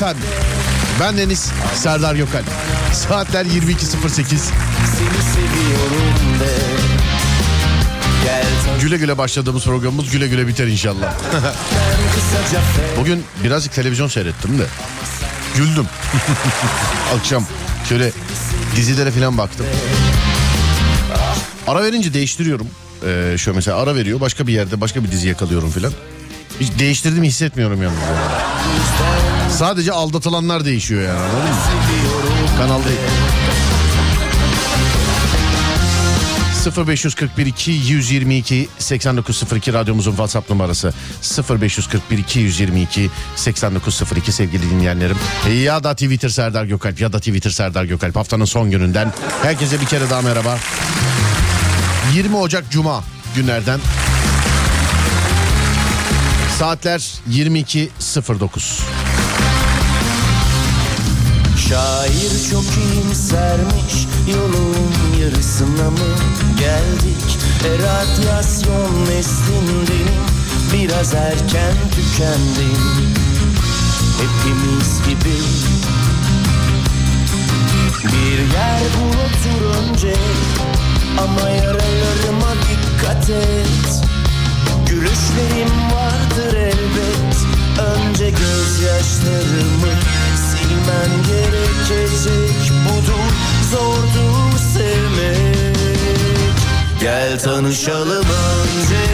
Burası Alem Efendi. Ben Deniz Serdar Gökal. Saatler 22.08. Seni seviyorum de. Gel Güle güle başladığımız programımız güle güle biter inşallah. Bugün birazcık televizyon seyrettim de. Güldüm. Akşam şöyle dizilere falan baktım. Ara verince değiştiriyorum. Ee, şöyle mesela ara veriyor başka bir yerde başka bir dizi yakalıyorum falan. Hiç değiştirdiğimi hissetmiyorum yalnız. yani. Sadece aldatılanlar değişiyor yani anladın mı? Kanal değil. 0541 222 8902 radyomuzun WhatsApp numarası. 0541 222 8902 sevgili dinleyenlerim. Ya da Twitter Serdar Gökalp ya da Twitter Serdar Gökalp. Haftanın son gününden. Herkese bir kere daha merhaba. 20 Ocak Cuma günlerden. Saatler 22.09 Şair çok iyimsermiş yolun yarısına mı geldik? E radyasyon neslindenim biraz erken tükendim Hepimiz gibi. Bir yer bul otur önce ama yaralarıma dikkat et. Gülüşlerim vardır elbet Önce gözyaşlarımı silmen gerekecek Budur zordur sevmek. Gel tanışalım önce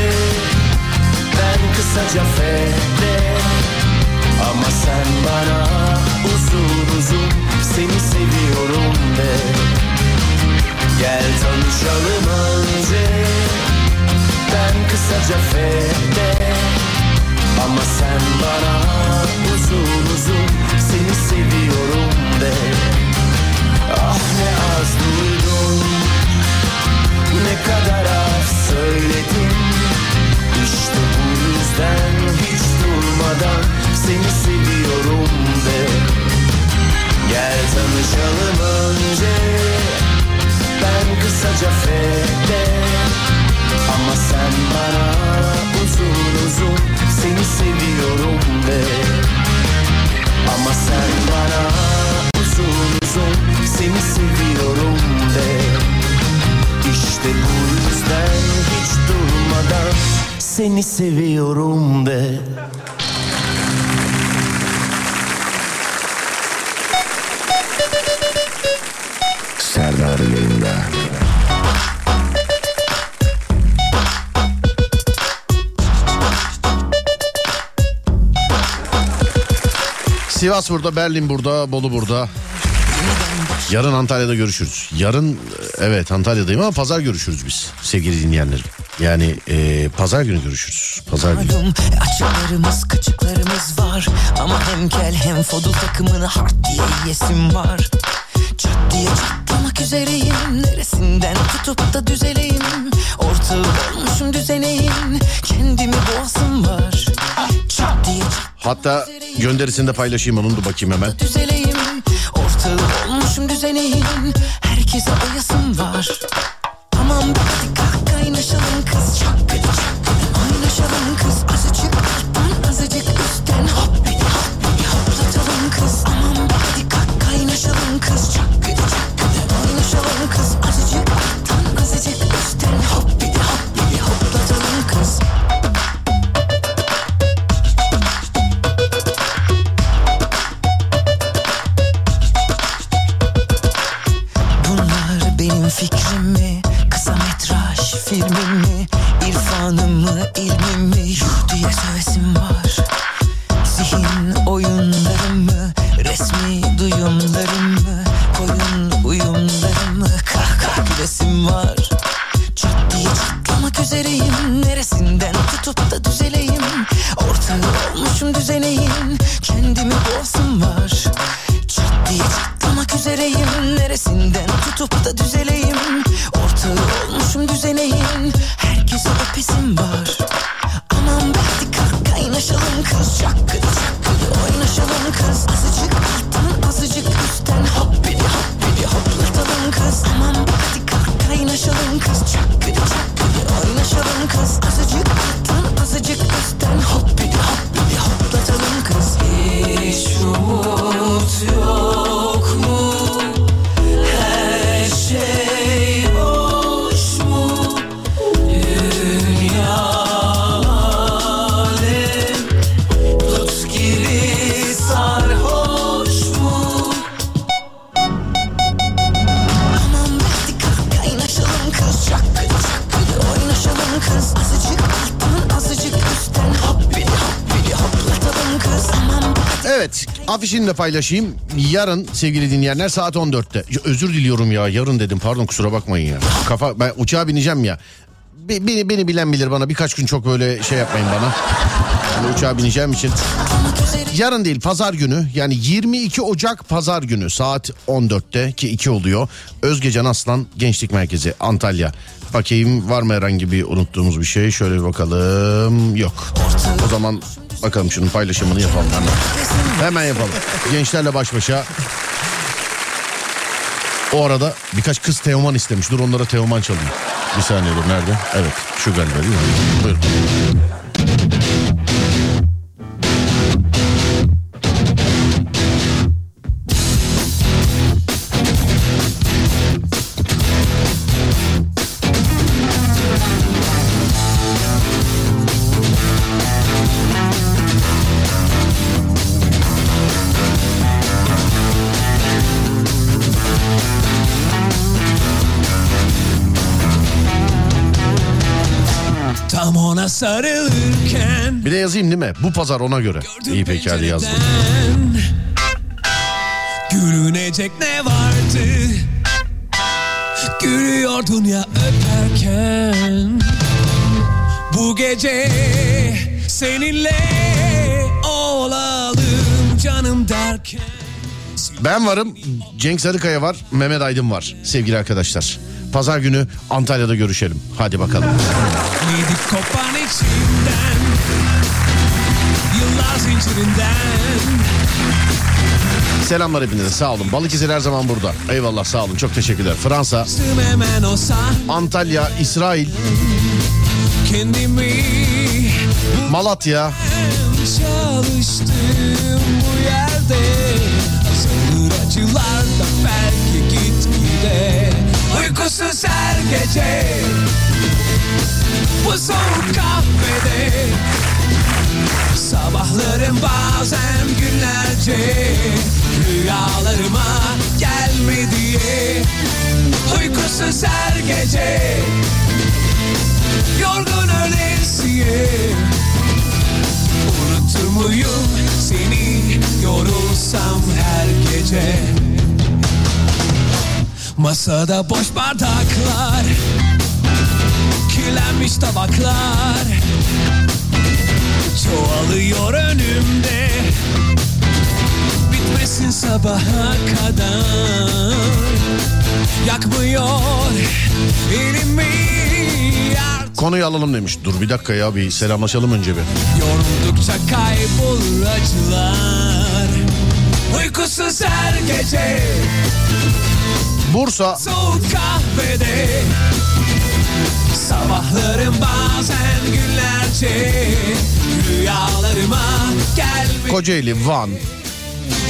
Ben kısaca fede. Ama sen bana uzun uzun Seni seviyorum de. Gel tanışalım önce Ben kısaca fede Ama sen bana uzun uzun Seni seviyorum de. Ah ne az duydum. Ne kadar az söyledim. İşte bu yüzden hiç durmadan Seni seviyorum de. Gel tanışalım önce. Ben kısaca fede Ama sen bana uzun uzun Seni seviyorum de. Ama sen bana uzun uzun Seni seviyorum de. İşte bu yüzden hiç durmadan Seni seviyorum de Sivas burada, Berlin burada, Bolu burada. Yarın Antalya'da görüşürüz. Yarın evet Antalya'dayım ama pazar görüşürüz biz sevgili dinleyenlerim. Yani e, pazar günü görüşürüz. Pazar günü. Malum açıklarımız kaçıklarımız var Ama hem kel hem fodul takımını hard diye yesim var Çat diye çatlamak üzereyim Neresinden tutup da düzeleyim Ortağı olmuşum düzeneyim Kendimi boğasım var Hatta gönderisini de paylaşayım onun da bakayım hemen. düzeleyim düzeneyim Herkese oyasım var Tamam be üzereyim Neresinden tutup da düzeleyim? Ortağı afişini de paylaşayım. Yarın sevgili dinleyenler saat 14'te. Ya, özür diliyorum ya yarın dedim pardon kusura bakmayın ya. Kafa ben uçağa bineceğim ya. Be- Beni, beni bilen bilir bana birkaç gün çok böyle şey yapmayın bana. Yani uçağa bineceğim için. Yarın değil pazar günü yani 22 Ocak pazar günü saat 14'te ki 2 oluyor. Özgecan Aslan Gençlik Merkezi Antalya. Bakayım var mı herhangi bir unuttuğumuz bir şey şöyle bir bakalım yok. O zaman bakalım şunun paylaşımını yapalım hemen. Hemen yapalım. Gençlerle baş başa. O arada birkaç kız Teoman istemiş. Dur onlara Teoman çalayım. Bir saniye dur nerede? Evet şu galiba değil mi? Buyurun. De yazayım değil mi? Bu pazar ona göre. gördüm İyi peki hadi yazdım. Gülünecek ne vardı Gülüyordun ya öperken Bu gece seninle olalım canım derken Ben varım. Cenk Sarıkaya var. Mehmet Aydın var sevgili arkadaşlar. Pazar günü Antalya'da görüşelim. Hadi bakalım. Kopan içimden Selamlar hepinize sağ olun. Balıkesir her zaman burada. Eyvallah sağ olun çok teşekkürler. Fransa, Antalya, İsrail, Malatya, Azalır acılar da belki gitgide Uykusuz her gece. Bu soğuk kahvede Sabahlarım bazen günlerce. Rüyalarıma gelme diye Uykusuz her gece. Yorgun ölesiye Unutur muyum seni? Yorulsam her gece Masada boş bardaklar Kirlenmiş tabaklar. Çoğalıyor önümde Bitmesin sabaha kadar. Yakmıyor elimi konuyu alalım demiş. Dur bir dakika ya bir selamlaşalım önce bir. Yoruldukça kaybolur acılar Uykusuz her gece Bursa, Soğuk kahvede. Sabahlarım bazen günlerce Rüyalarıma gelme Kocaeli, Van,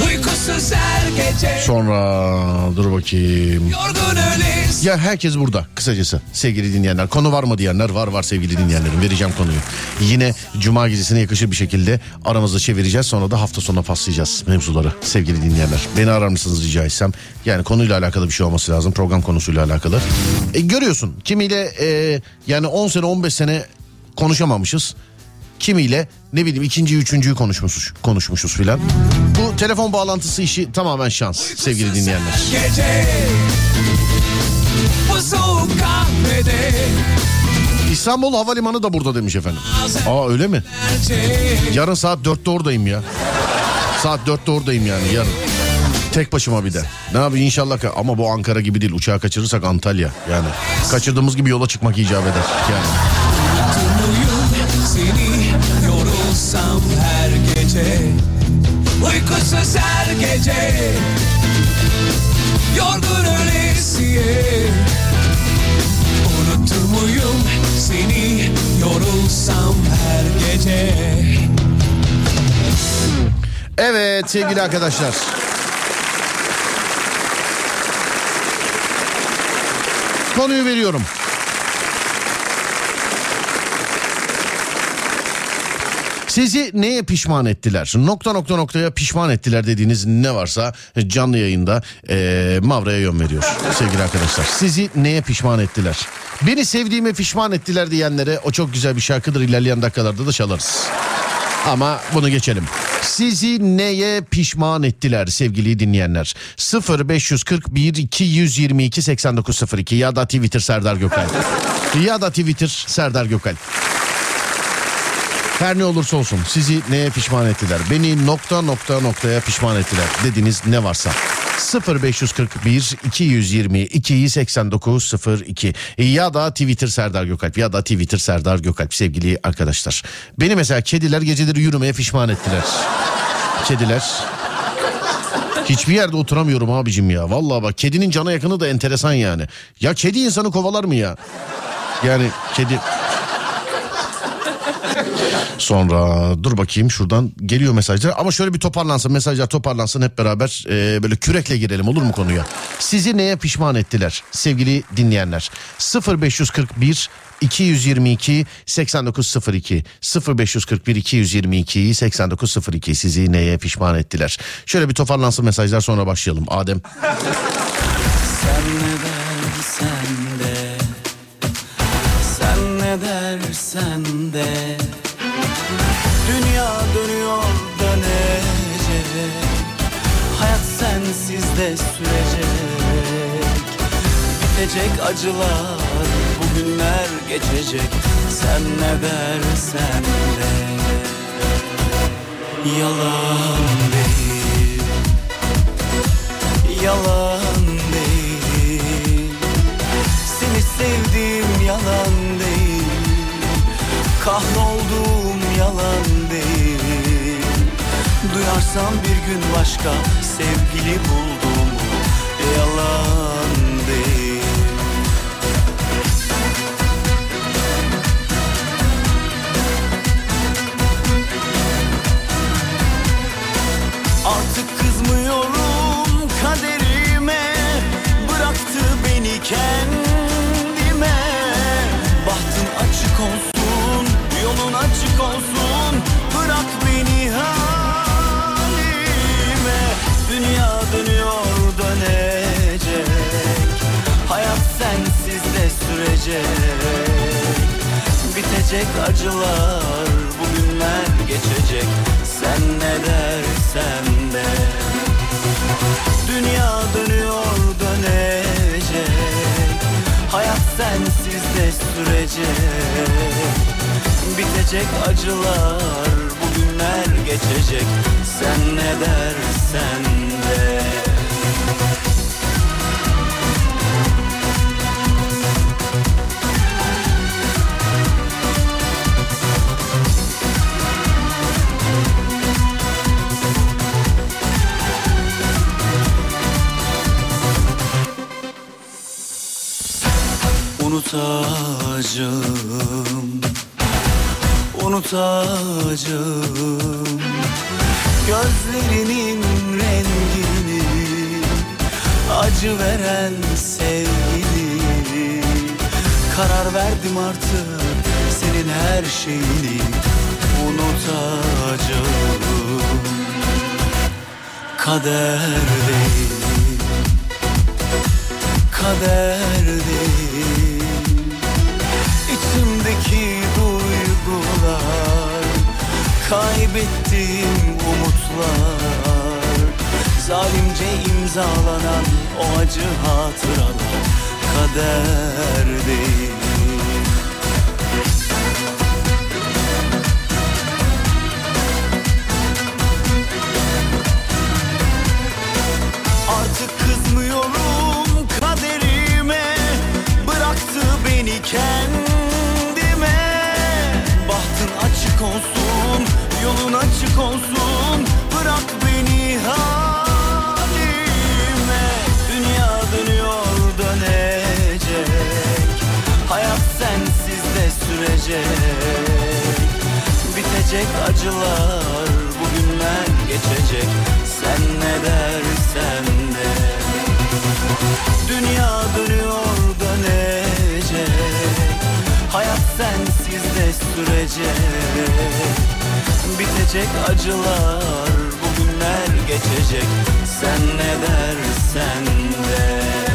Uykusuz her gece Sonra dur bakayım. Yorgun öyleyiz Ya herkes burada kısacası sevgili dinleyenler. Konu var mı diyenler var var sevgili dinleyenlerim. Vereceğim konuyu. Yine cuma gecesine yakışır bir şekilde aramızda çevireceğiz. Sonra da hafta sonuna paslayacağız mevzuları sevgili dinleyenler. Beni arar mısınız rica etsem. Yani konuyla alakalı bir şey olması lazım. Program konusuyla alakalı. E, görüyorsun kimiyle e, yani 10 sene 15 sene konuşamamışız. Kimiyle ne bileyim ikinci üçüncüyü konuşmuşuz, konuşmuşuz filan. Bu telefon bağlantısı işi tamamen şans sevgili dinleyenler. gece Bu soğuk kahvede İstanbul Havalimanı da burada demiş efendim. Aa öyle mi? Yarın saat dörtte oradayım ya. Saat dörtte oradayım yani yarın. Tek başıma bir de. Ne yapayım inşallah ama bu Ankara gibi değil. Uçağı kaçırırsak Antalya yani. Kaçırdığımız gibi yola çıkmak icap eder yani. Uykusuz her gece Yorgun öylesiye Unutur muyum seni yorulsam her gece Evet sevgili arkadaşlar. Konuyu veriyorum. Sizi neye pişman ettiler? Nokta nokta noktaya pişman ettiler dediğiniz ne varsa canlı yayında eee Mavra'ya yön veriyor sevgili arkadaşlar. Sizi neye pişman ettiler? Beni sevdiğime pişman ettiler diyenlere o çok güzel bir şarkıdır ilerleyen dakikalarda da çalarız. Ama bunu geçelim. Sizi neye pişman ettiler sevgili dinleyenler? 0541 222 8902 ya da Twitter Serdar Gökal. ya da Twitter Serdar Gökal. Her ne olursa olsun sizi neye pişman ettiler? Beni nokta nokta noktaya pişman ettiler dediğiniz ne varsa. 0541 222 89 02 ya da Twitter Serdar Gökalp ya da Twitter Serdar Gökalp sevgili arkadaşlar. Beni mesela kediler geceleri yürümeye pişman ettiler. Kediler. Hiçbir yerde oturamıyorum abicim ya. Vallahi bak kedinin cana yakını da enteresan yani. Ya kedi insanı kovalar mı ya? Yani kedi... Sonra dur bakayım şuradan geliyor mesajlar ama şöyle bir toparlansın mesajlar toparlansın hep beraber e, böyle kürekle girelim olur mu konuya? Sizi neye pişman ettiler sevgili dinleyenler? 0541 222 8902 0541 222 8902 sizi neye pişman ettiler? Şöyle bir toparlansın mesajlar sonra başlayalım. Adem. Sen ne dersen de Sen ne dersen de de sürecek. Bitecek acılar Bugünler geçecek. Sen ne dersen de. Yalan değil. Yalan değil. Seni sevdiğim yalan değil. Kahrolduğum Duyarsam bir gün başka sevgili buldum. Yalan değil. Artık kızmıyorum kaderime Bıraktı beni kendime. Bahtın açık olsun, yolun açık olsun Bitecek acılar bugünler geçecek. Sen ne dersen de. Dünya dönüyor dönecek. Hayat sensiz de sürecek. Bitecek acılar bugünler geçecek. Sen ne dersen de Unutacağım Gözlerinin rengini Acı veren sevgini Karar verdim artık senin her şeyini unutacağım. Kader değil Kader değil Kaybettiğim umutlar. Zalimce imzalanan o acı hatıralar Kader değil açık olsun. Bırak beni halime. Dünya dönüyor dönecek. Hayat sensiz de sürecek. Bitecek acılar bugünler geçecek. Sen ne dersen de. Dünya dönüyor dönecek. Hayat sensiz de sürecek Bitecek acılar bugünler geçecek. Sen ne dersen de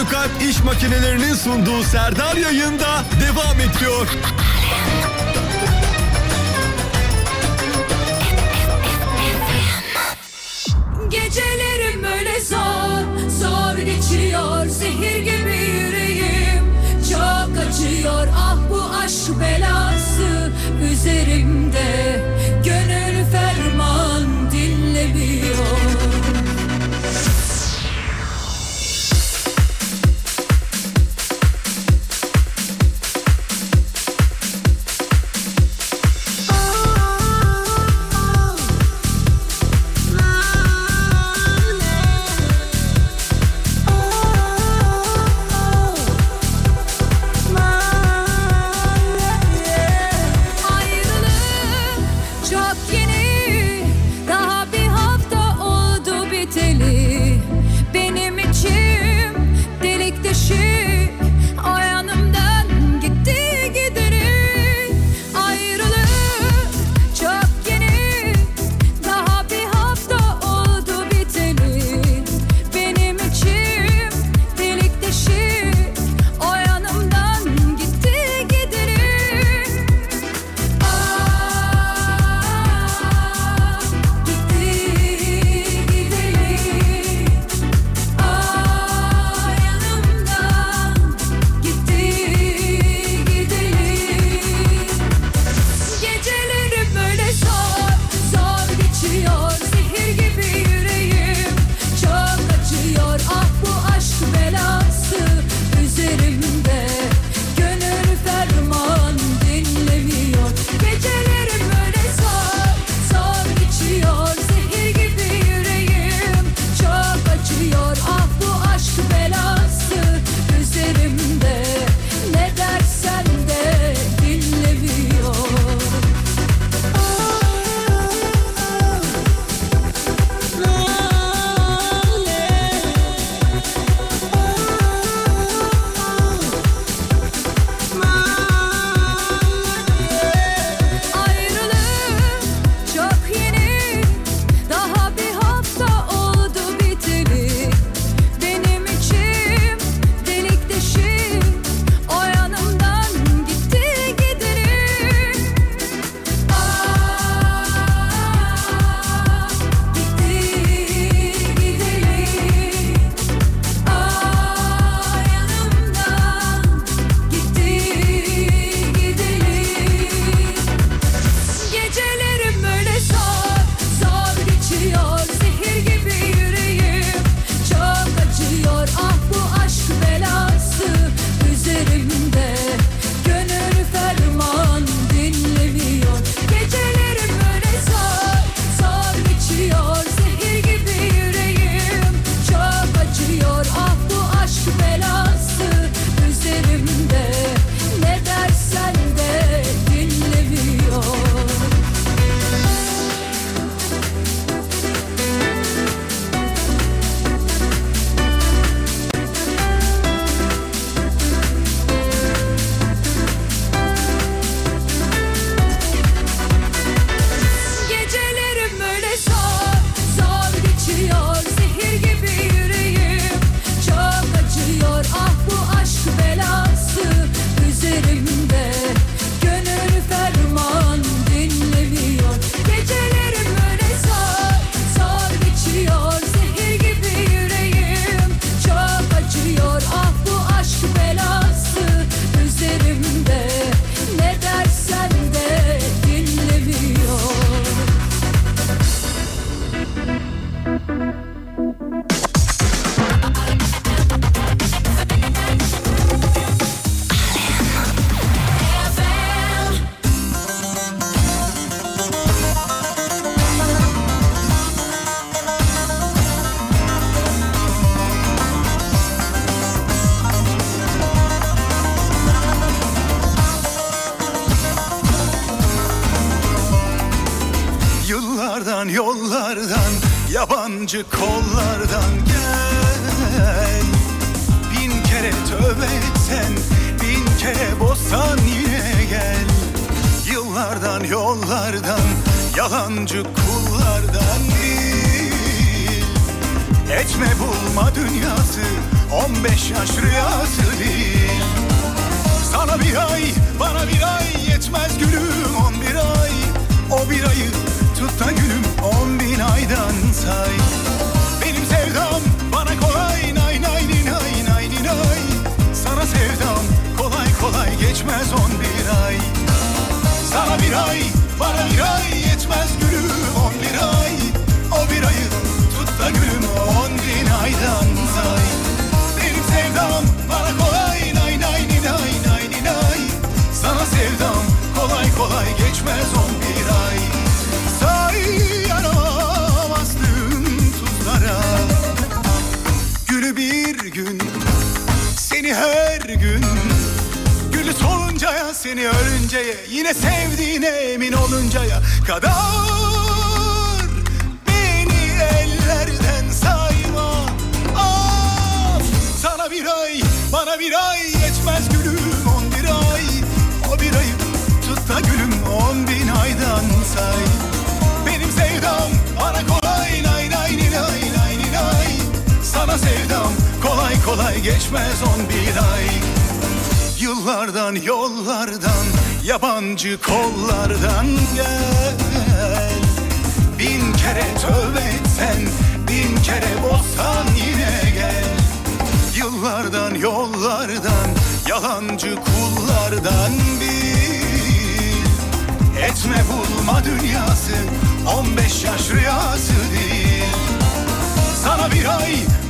Gökalp iş makinelerinin sunduğu Serdar yayında devam ediyor. Gecelerim böyle zor, zor geçiyor Zehir gibi yüreğim çok acıyor Ah bu aşk belası üzerimde Gönül ferman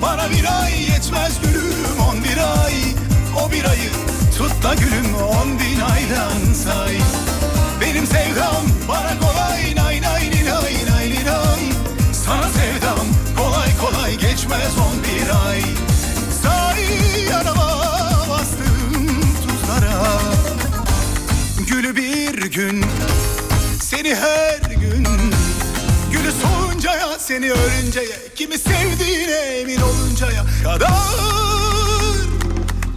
bana bir ay yetmez gülüm on bir ay. O bir ayı tut da gülüm on bin aydan say. Benim sevdam bana kolay nay nay ni nay nay ni nay. Sana sevdam kolay kolay geçmez on bir ay. Say yanıma bastım tuzlara. Gülü bir gün seni her seni ölünceye Kimi sevdiğine emin oluncaya kadar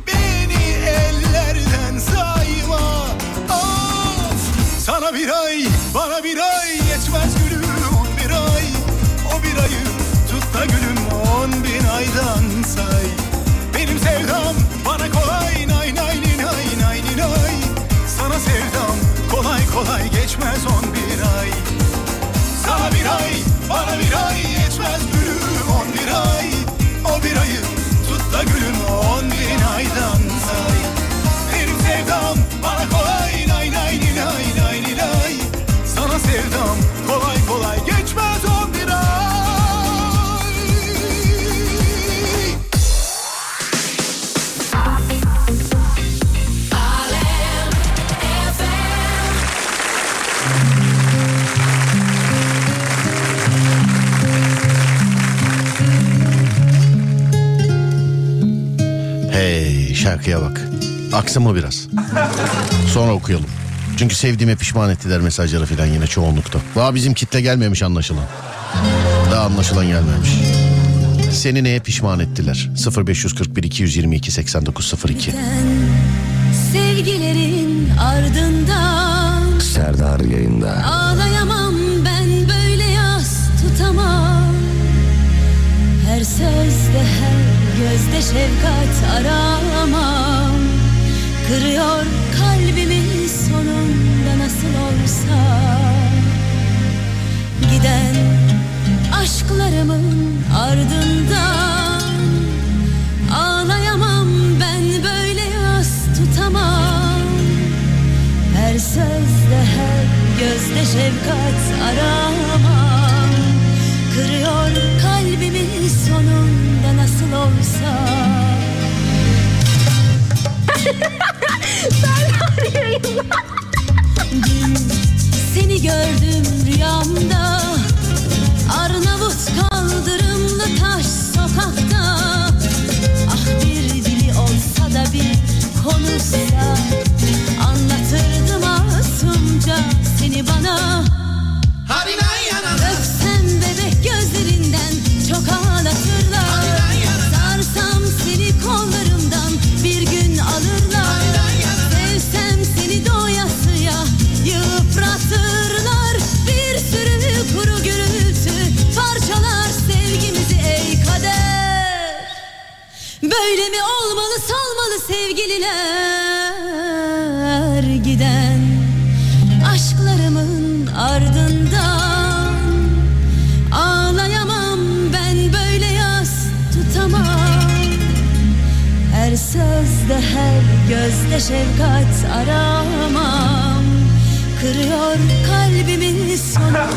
Beni ellerden sayma. Of! Sana bir ay bana bir ay yetmez gülüm bir ay. O bir ayı tut da gülüm on bin aydan say. Benim sevdam bana kolay nay nay nay nay nay. Sana sevdam kolay kolay geçmez on bir ay. Sana bir ay bana bir ay yetmez gülüm on bir ay. O bir ayı tut da gülüm on bin aydan şarkıya bak. Aksın mı biraz? Sonra okuyalım. Çünkü sevdiğime pişman ettiler mesajları falan yine çoğunlukta. Daha bizim kitle gelmemiş anlaşılan. Daha anlaşılan gelmemiş. Seni neye pişman ettiler? 0541 222 8902. Sevgilerin ardından Serdar yayında. Ağlayamam ben böyle yas tutamam Her sözde her gözde şefkat aramam. Kırıyor kalbimi sonunda nasıl olsa. Giden aşklarımın ardından Ağlayamam ben böyle yas tutamam. Her sözde her gözde şefkat aramam sonunda nasıl olsa Dün seni gördüm rüyamda. Arnavut kaldırımlı taş sokakta. Ah bir dili olsa da bir konuşsa. Anlatırdım masumca seni bana. Öpsem her gözde şefkat aramam Kırıyor kalbimi sonu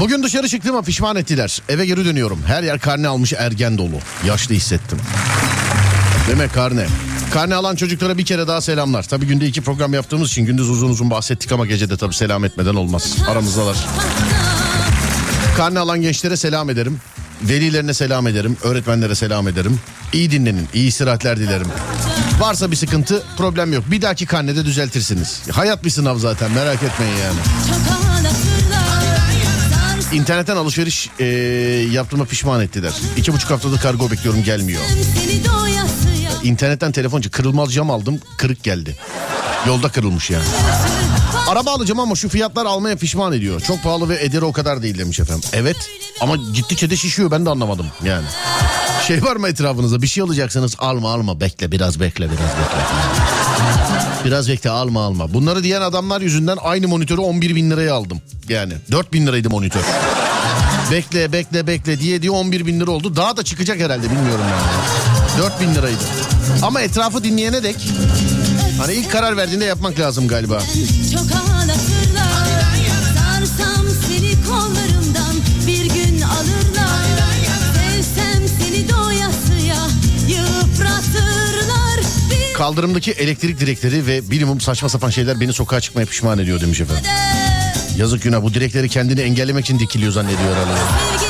Bugün dışarı çıktığıma pişman ettiler. Eve geri dönüyorum. Her yer karne almış ergen dolu. Yaşlı hissettim. Demek karne. Karne alan çocuklara bir kere daha selamlar. Tabii günde iki program yaptığımız için gündüz uzun uzun bahsettik ama gece de tabii selam etmeden olmaz. Aramızdalar. Karne alan gençlere selam ederim. Velilerine selam ederim. Öğretmenlere selam ederim. İyi dinlenin. iyi istirahatler dilerim. Varsa bir sıkıntı problem yok. Bir dahaki karnede düzeltirsiniz. Hayat bir sınav zaten merak etmeyin yani. İnternetten alışveriş e, yaptığıma pişman ettiler. İki buçuk haftadır kargo bekliyorum gelmiyor. İnternetten telefoncu kırılmaz cam aldım kırık geldi. Yolda kırılmış yani. Araba alacağım ama şu fiyatlar almaya pişman ediyor. Çok pahalı ve ederi o kadar değil demiş efendim. Evet ama gittikçe de şişiyor ben de anlamadım yani. Şey var mı etrafınızda bir şey alacaksınız alma alma bekle biraz bekle biraz bekle. Biraz bekle alma alma. Bunları diyen adamlar yüzünden aynı monitörü 11 bin liraya aldım. Yani 4 bin liraydı monitör. Bekle bekle bekle diye diye 11 bin lira oldu. Daha da çıkacak herhalde bilmiyorum yani. 4 bin liraydı. Ama etrafı dinleyene dek hani ilk karar verdiğinde yapmak lazım galiba. Çok ağlatırlar Kaldırımdaki elektrik direkleri ve minimum saçma sapan şeyler beni sokağa çıkmaya pişman ediyor demiş efendim. Yazık günah bu direkleri kendini engellemek için dikiliyor zannediyor herhalde.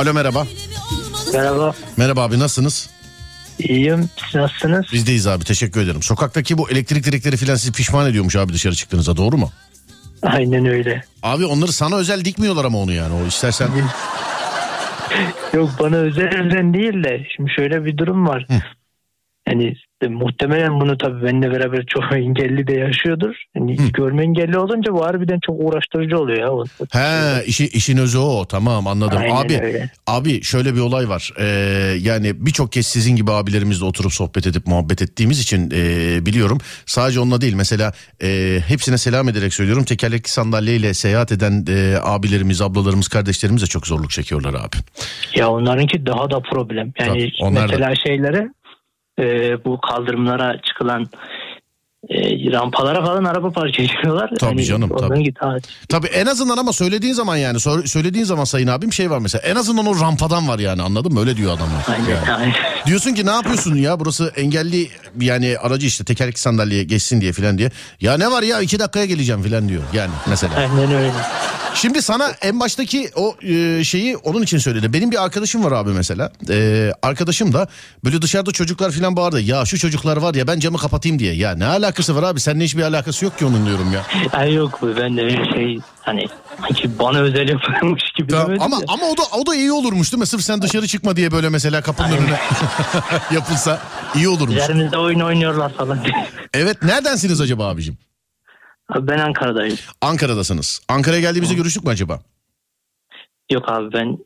Alo merhaba. Merhaba. Merhaba abi nasılsınız? İyiyim. Siz nasılsınız? Bizdeyiz abi teşekkür ederim. Sokaktaki bu elektrik direkleri filan sizi pişman ediyormuş abi dışarı çıktığınızda doğru mu? Aynen öyle. Abi onları sana özel dikmiyorlar ama onu yani o istersen. Yok bana özel özel değil de şimdi şöyle bir durum var. Yani e, muhtemelen bunu tabii benimle beraber çok engelli de yaşıyordur. Yani görme engelli olunca bu harbiden çok uğraştırıcı oluyor ya. O- He işi, işin özü o tamam anladım. Aynen abi öyle. abi şöyle bir olay var. Ee, yani birçok kez sizin gibi abilerimizle oturup sohbet edip muhabbet ettiğimiz için e, biliyorum. Sadece onunla değil mesela e, hepsine selam ederek söylüyorum. Tekerlekli sandalyeyle seyahat eden e, abilerimiz, ablalarımız, kardeşlerimiz de çok zorluk çekiyorlar abi. Ya onlarınki daha da problem. Yani Tabii, onlar da- mesela şeylere e, bu kaldırımlara çıkılan e, rampalara falan araba park ediyorlar. Tabii Hani canım, tabii. Tabii en azından ama söylediğin zaman yani sö- söylediğin zaman sayın abim şey var mesela en azından o rampadan var yani anladın mı öyle diyor adamlar. Aynen, Yani. aynen. Diyorsun ki ne yapıyorsun ya burası engelli yani aracı işte tekerlekli sandalyeye geçsin diye filan diye. Ya ne var ya iki dakikaya geleceğim filan diyor yani mesela. Aynen öyle. Şimdi sana en baştaki o e, şeyi onun için söyledi. Benim bir arkadaşım var abi mesela. E, arkadaşım da böyle dışarıda çocuklar filan bağırdı. Ya şu çocuklar var ya ben camı kapatayım diye. Ya ne alakası var abi seninle hiçbir alakası yok ki onun diyorum ya. Ay yok bu ben de öyle şey hani sanki bana özel yapılmış gibi Tamam, ama de. ama o da o da iyi olurmuş değil mi? Sırf sen dışarı çıkma diye böyle mesela kapının önüne yapılsa iyi olurmuş. Üzerimizde oyun oynuyorlar falan. Evet neredensiniz acaba abicim? Abi ben Ankara'dayım. Ankara'dasınız. Ankara'ya geldiğimizde görüştük mü acaba? Yok abi ben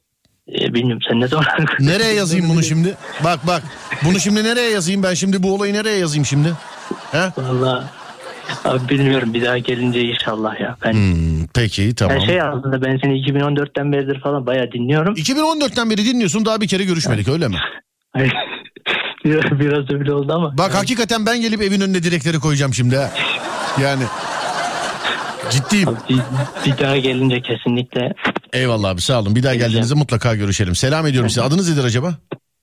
e, bilmiyorum sen ne zaman Nereye yazayım bunu şimdi? Bak bak. Bunu şimdi nereye yazayım ben şimdi bu olayı nereye yazayım şimdi? He? Valla abi bilmiyorum bir daha gelince inşallah ya. Ben, Hmm, peki tamam. ben şey aslında ben seni 2014'ten beridir falan bayağı dinliyorum. 2014'ten beri dinliyorsun daha bir kere görüşmedik öyle mi? biraz, öyle oldu ama. Bak hakikaten ben gelip evin önüne direkleri koyacağım şimdi ha. Yani ciddiyim. Abi, bir, bir daha gelince kesinlikle Eyvallah abi sağ olun. Bir daha geldiğinizde mutlaka görüşelim. Selam ediyorum size. Adınız nedir acaba?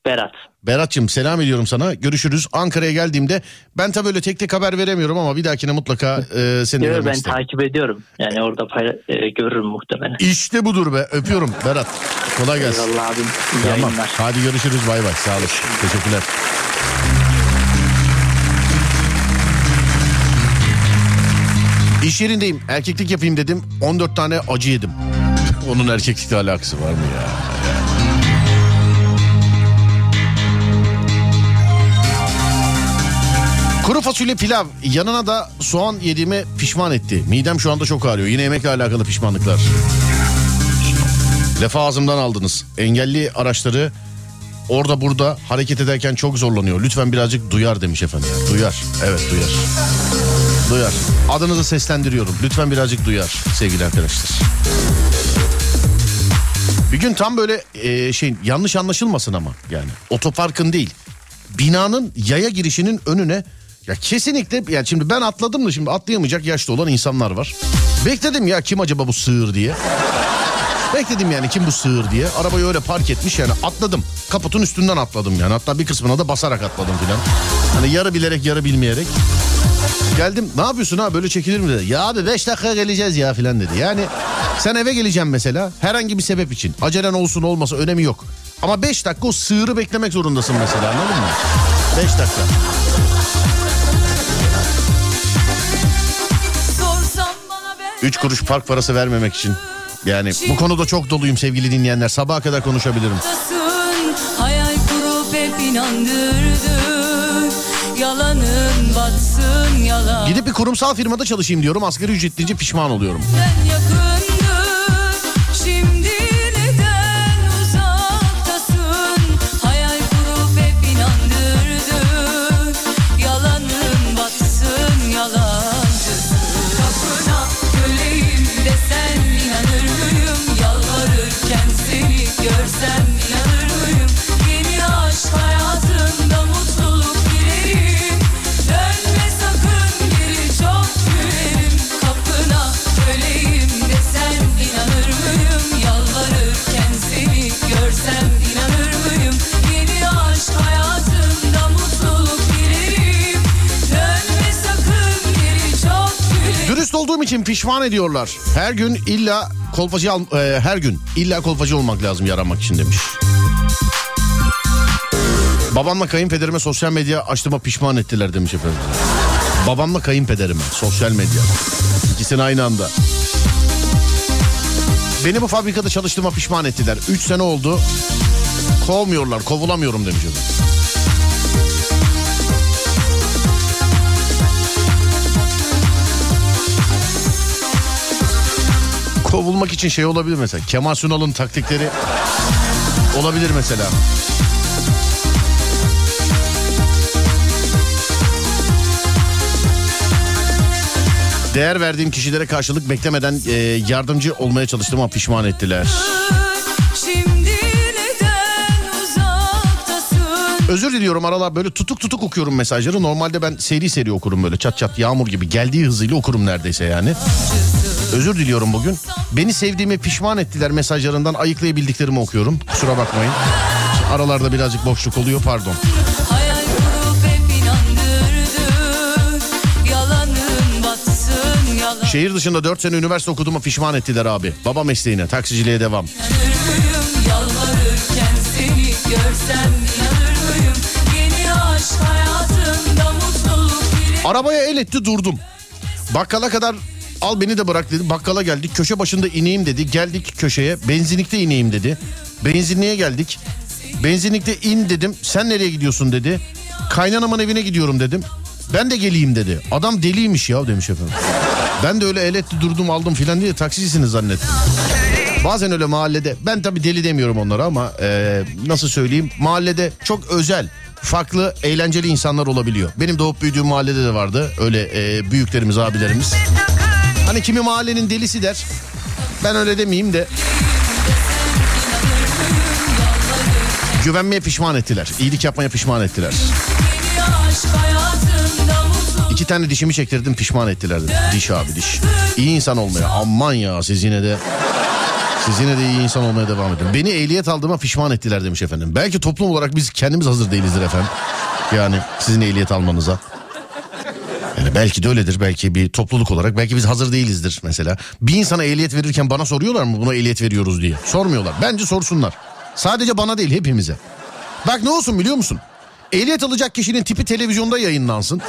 Berat. Berat'cığım selam ediyorum sana. Görüşürüz. Ankara'ya geldiğimde ben tabii öyle tek tek haber veremiyorum ama bir dahakine mutlaka e, seni Yo, ben isterim. takip ediyorum. Yani orada payla- e, görürüm muhtemelen. İşte budur be. Öpüyorum Berat. Kolay gelsin. Eyvallah abim. İyi Tamam. yayınlar. Hadi görüşürüz. Bay bay. Sağ olasın. Teşekkürler. İş yerindeyim. Erkeklik yapayım dedim. 14 tane acı yedim. Onun erkeklikle alakası var mı ya? Kuru fasulye pilav yanına da soğan yediğime pişman etti. Midem şu anda çok ağrıyor. Yine yemekle alakalı pişmanlıklar. Lafı ağzımdan aldınız. Engelli araçları orada burada hareket ederken çok zorlanıyor. Lütfen birazcık duyar demiş efendim. Duyar. Evet duyar. Duyar. Adınızı seslendiriyorum. Lütfen birazcık duyar sevgili arkadaşlar. Bir gün tam böyle e, şey yanlış anlaşılmasın ama yani otoparkın değil binanın yaya girişinin önüne ya kesinlikle ya şimdi ben atladım da şimdi atlayamayacak yaşta olan insanlar var. Bekledim ya kim acaba bu sığır diye. Bekledim yani kim bu sığır diye. Arabayı öyle park etmiş yani atladım. Kaputun üstünden atladım yani. Hatta bir kısmına da basarak atladım filan. Hani yarı bilerek yarı bilmeyerek. Geldim ne yapıyorsun ha böyle çekilir mi dedi. Ya abi 5 dakika geleceğiz ya filan dedi. Yani sen eve geleceğim mesela herhangi bir sebep için. Acelen olsun olmasa önemi yok. Ama 5 dakika o sığırı beklemek zorundasın mesela anladın mı? 5 dakika. 3 kuruş park parası vermemek için. Yani bu konuda çok doluyum sevgili dinleyenler. Sabaha kadar konuşabilirim. Hayal kurup hep inandırdın Yalanın batsın yalan Gidip bir kurumsal firmada çalışayım diyorum. Asgari ücret deyince pişman oluyorum. Ben yakındım olduğum için pişman ediyorlar. Her gün illa kolpacı al, e, her gün illa kolpacı olmak lazım yaranmak için demiş. Babamla kayınpederime sosyal medya açtığıma pişman ettiler demiş efendim. Babamla kayınpederime sosyal medya. İkisini aynı anda. Beni bu fabrikada çalıştığıma pişman ettiler. 3 sene oldu. Kovmuyorlar, kovulamıyorum demiş efendim. Kovulmak için şey olabilir mesela. Kemal Sunal'ın taktikleri olabilir mesela. Değer verdiğim kişilere karşılık beklemeden e, yardımcı olmaya çalıştığıma pişman ettiler. Özür diliyorum aralar böyle tutuk tutuk okuyorum mesajları. Normalde ben seri seri okurum böyle çat çat yağmur gibi geldiği hızıyla okurum neredeyse yani. Özür diliyorum bugün. Beni sevdiğime pişman ettiler mesajlarından ayıklayabildiklerimi okuyorum. Kusura bakmayın. Aralarda birazcık boşluk oluyor pardon. Şehir dışında 4 sene üniversite okuduğuma pişman ettiler abi. Baba mesleğine taksiciliğe devam. Arabaya el etti durdum. Bakkala kadar al beni de bırak dedi. Bakkala geldik köşe başında ineyim dedi. Geldik köşeye benzinlikte ineyim dedi. Benzinliğe geldik. Benzinlikte in dedim. Sen nereye gidiyorsun dedi. Kaynanamın evine gidiyorum dedim. Ben de geleyim dedi. Adam deliymiş ya demiş efendim. Ben de öyle el etti durdum aldım filan diye taksicisiniz zannettim. Bazen öyle mahallede ben tabii deli demiyorum onlara ama e, nasıl söyleyeyim mahallede çok özel farklı eğlenceli insanlar olabiliyor. Benim doğup büyüdüğüm mahallede de vardı öyle e, büyüklerimiz abilerimiz. Hani kimi mahallenin delisi der ben öyle demeyeyim de güvenmeye pişman ettiler. İyilik yapmaya pişman ettiler. İki tane dişimi çektirdim pişman ettiler. Diş abi diş. İyi insan olmaya aman ya siz yine de siz yine de iyi insan olmaya devam edin. Beni ehliyet aldığıma pişman ettiler demiş efendim. Belki toplum olarak biz kendimiz hazır değilizdir efendim. Yani sizin ehliyet almanıza. Yani belki de öyledir. Belki bir topluluk olarak belki biz hazır değilizdir mesela. Bir insana ehliyet verirken bana soruyorlar mı buna ehliyet veriyoruz diye. Sormuyorlar. Bence sorsunlar. Sadece bana değil hepimize. Bak ne olsun biliyor musun? Ehliyet alacak kişinin tipi televizyonda yayınlansın.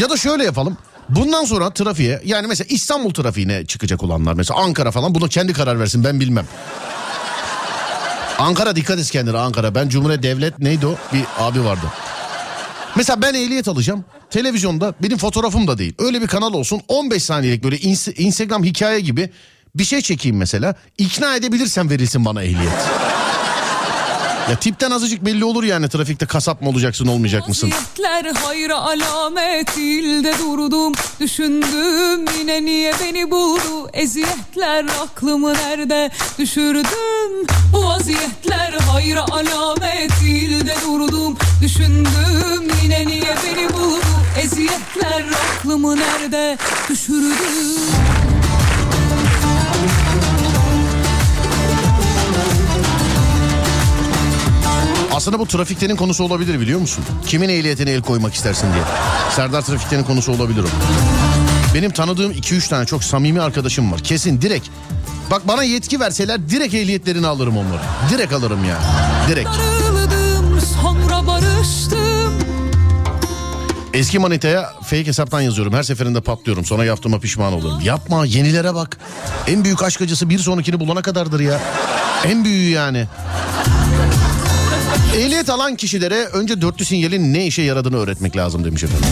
Ya da şöyle yapalım. Bundan sonra trafiğe yani mesela İstanbul trafiğine çıkacak olanlar mesela Ankara falan buna kendi karar versin ben bilmem. Ankara dikkat et kendine Ankara. Ben Cumhuriyet Devlet neydi o? Bir abi vardı. Mesela ben ehliyet alacağım. Televizyonda benim fotoğrafım da değil. Öyle bir kanal olsun 15 saniyelik böyle ins- Instagram hikaye gibi bir şey çekeyim mesela. İkna edebilirsem verilsin bana ehliyet. Ya tipten azıcık belli olur yani trafikte kasap mı olacaksın olmayacak mısın? Vaziyetler hayra alamet ilde durdum Düşündüm yine niye beni buldu? Eziyetler aklımı nerede düşürdüm? Bu vaziyetler hayra alamet ilde durdum Düşündüm yine niye beni buldu? Eziyetler aklımı nerede düşürdüm Aslında bu trafiktenin konusu olabilir biliyor musun? Kimin ehliyetine el koymak istersin diye. Serdar trafiktenin konusu olabilir o. Benim tanıdığım 2-3 tane çok samimi arkadaşım var. Kesin direkt. Bak bana yetki verseler direkt ehliyetlerini alırım onları. Direkt alırım ya. Direkt. Sonra barıştım Eski manitaya fake hesaptan yazıyorum. Her seferinde patlıyorum. Sonra yaptığıma pişman olurum. Yapma yenilere bak. En büyük aşk acısı bir sonrakini bulana kadardır ya. En büyüğü yani. Ehliyet alan kişilere önce dörtlü sinyalin ne işe yaradığını öğretmek lazım demiş efendim.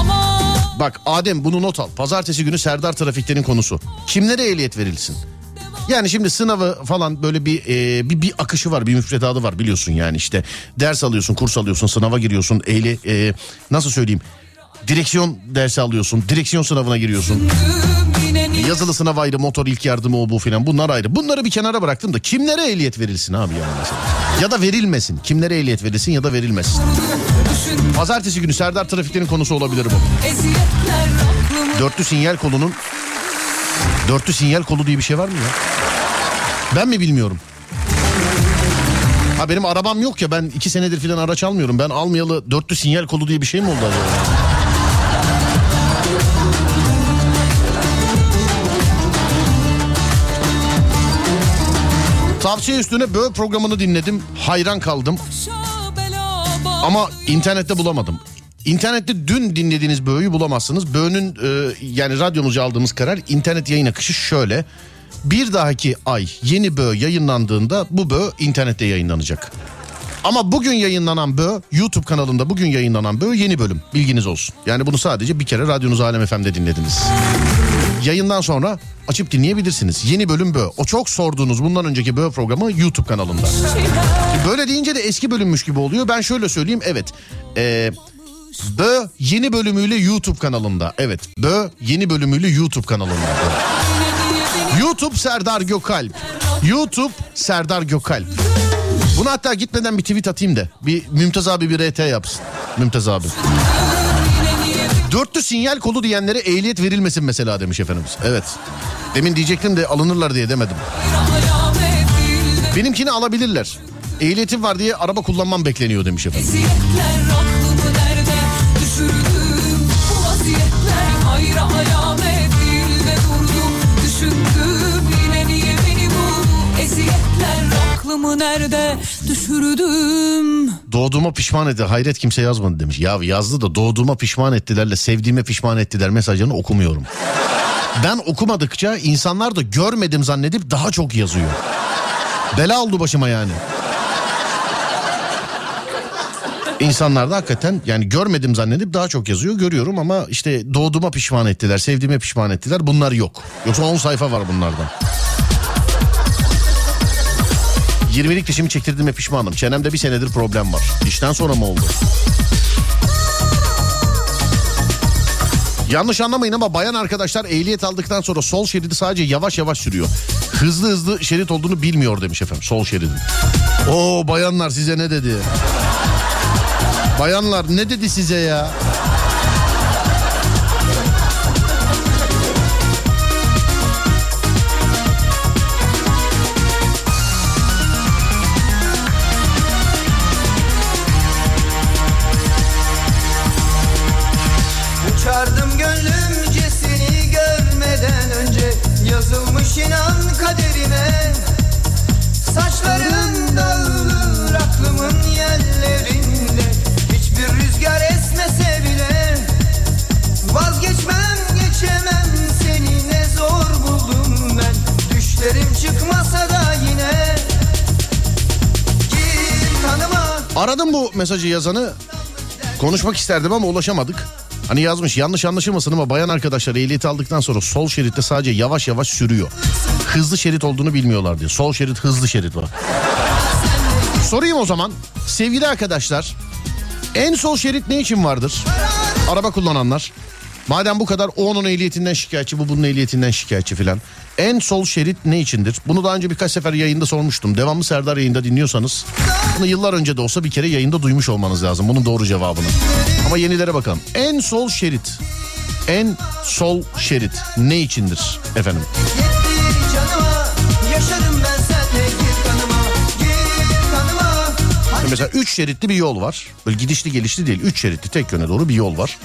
ama Bak Adem bunu not al. Pazartesi günü Serdar Trafik'tenin konusu. Kimlere ehliyet verilsin? Yani şimdi sınavı falan böyle bir, e, bir bir akışı var, bir müfredatı var biliyorsun yani işte ders alıyorsun, kurs alıyorsun, sınava giriyorsun, ehli e, nasıl söyleyeyim? Direksiyon dersi alıyorsun, direksiyon sınavına giriyorsun. Yazılı sınav ayrı, motor ilk yardımı o bu filan bunlar ayrı. Bunları bir kenara bıraktım da kimlere ehliyet verilsin abi yani mesela? Ya da verilmesin. Kimlere ehliyet verilsin ya da verilmesin. Pazartesi günü Serdar Trafik'tenin konusu olabilir bu. Dörtlü sinyal kolunun dörtlü sinyal kolu diye bir şey var mı ya? Ben mi bilmiyorum? Ha benim arabam yok ya ben iki senedir filan araç almıyorum. Ben almayalı dörtlü sinyal kolu diye bir şey mi oldu acaba? Tavsiye üstüne böyle programını dinledim. Hayran kaldım. Ama internette bulamadım. İnternette dün dinlediğiniz böğü bulamazsınız. Böğünün e, yani radyomuzca aldığımız karar internet yayın akışı şöyle. Bir dahaki ay yeni böğ yayınlandığında bu böğ internette yayınlanacak. Ama bugün yayınlanan böğ YouTube kanalında bugün yayınlanan böğ yeni bölüm bilginiz olsun. Yani bunu sadece bir kere radyonuz Alem FM'de dinlediniz. Yayından sonra açıp dinleyebilirsiniz. Yeni bölüm böğ. O çok sorduğunuz bundan önceki böğ programı YouTube kanalında. Böyle deyince de eski bölünmüş gibi oluyor. Ben şöyle söyleyeyim evet. Ee, Bö yeni bölümüyle YouTube kanalında. Evet Bö yeni bölümüyle YouTube kanalında. YouTube Serdar Gökalp. YouTube Serdar Gökalp. Bunu hatta gitmeden bir tweet atayım da. Bir Mümtaz abi bir RT yapsın. Mümtaz abi. Dörtlü sinyal kolu diyenlere ehliyet verilmesin mesela demiş efendimiz. Evet. Demin diyecektim de alınırlar diye demedim. Benimkini alabilirler. Ehliyetim var diye araba kullanmam bekleniyor demiş efendim. Nerede düşürdüm Doğduğuma pişman etti. Hayret kimse yazmadı demiş. Ya yazdı da doğduğuma pişman ettilerle sevdiğime pişman ettiler mesajını okumuyorum. Ben okumadıkça insanlar da görmedim zannedip daha çok yazıyor. Bela oldu başıma yani. İnsanlar da hakikaten yani görmedim zannedip daha çok yazıyor. Görüyorum ama işte doğduğuma pişman ettiler, sevdiğime pişman ettiler. Bunlar yok. Yoksa 10 sayfa var bunlardan. 20'lik dişimi çektirdiğime pişmanım. Çenemde bir senedir problem var. İşten sonra mı oldu? Yanlış anlamayın ama bayan arkadaşlar ehliyet aldıktan sonra sol şeridi sadece yavaş yavaş sürüyor. Hızlı hızlı şerit olduğunu bilmiyor demiş efendim sol şeridin. Oo bayanlar size ne dedi? Bayanlar ne dedi size ya? Mesajı yazanı. Konuşmak isterdim ama ulaşamadık. Hani yazmış yanlış anlaşılmasın ama bayan arkadaşlar ehliyeti aldıktan sonra sol şeritte sadece yavaş yavaş sürüyor. Hızlı şerit olduğunu bilmiyorlar diyor. Sol şerit hızlı şerit var. Sorayım o zaman. Sevgili arkadaşlar en sol şerit ne için vardır? Araba kullananlar. Madem bu kadar o onun ehliyetinden şikayetçi bu bunun ehliyetinden şikayetçi filan. En sol şerit ne içindir? Bunu daha önce birkaç sefer yayında sormuştum. Devamlı Serdar yayında dinliyorsanız bunu yıllar önce de olsa bir kere yayında duymuş olmanız lazım. Bunun doğru cevabını. Ama yenilere bakalım. En sol şerit. En sol şerit ne içindir efendim? Mesela 3 şeritli bir yol var. Böyle gidişli gelişli değil. 3 şeritli tek yöne doğru bir yol var.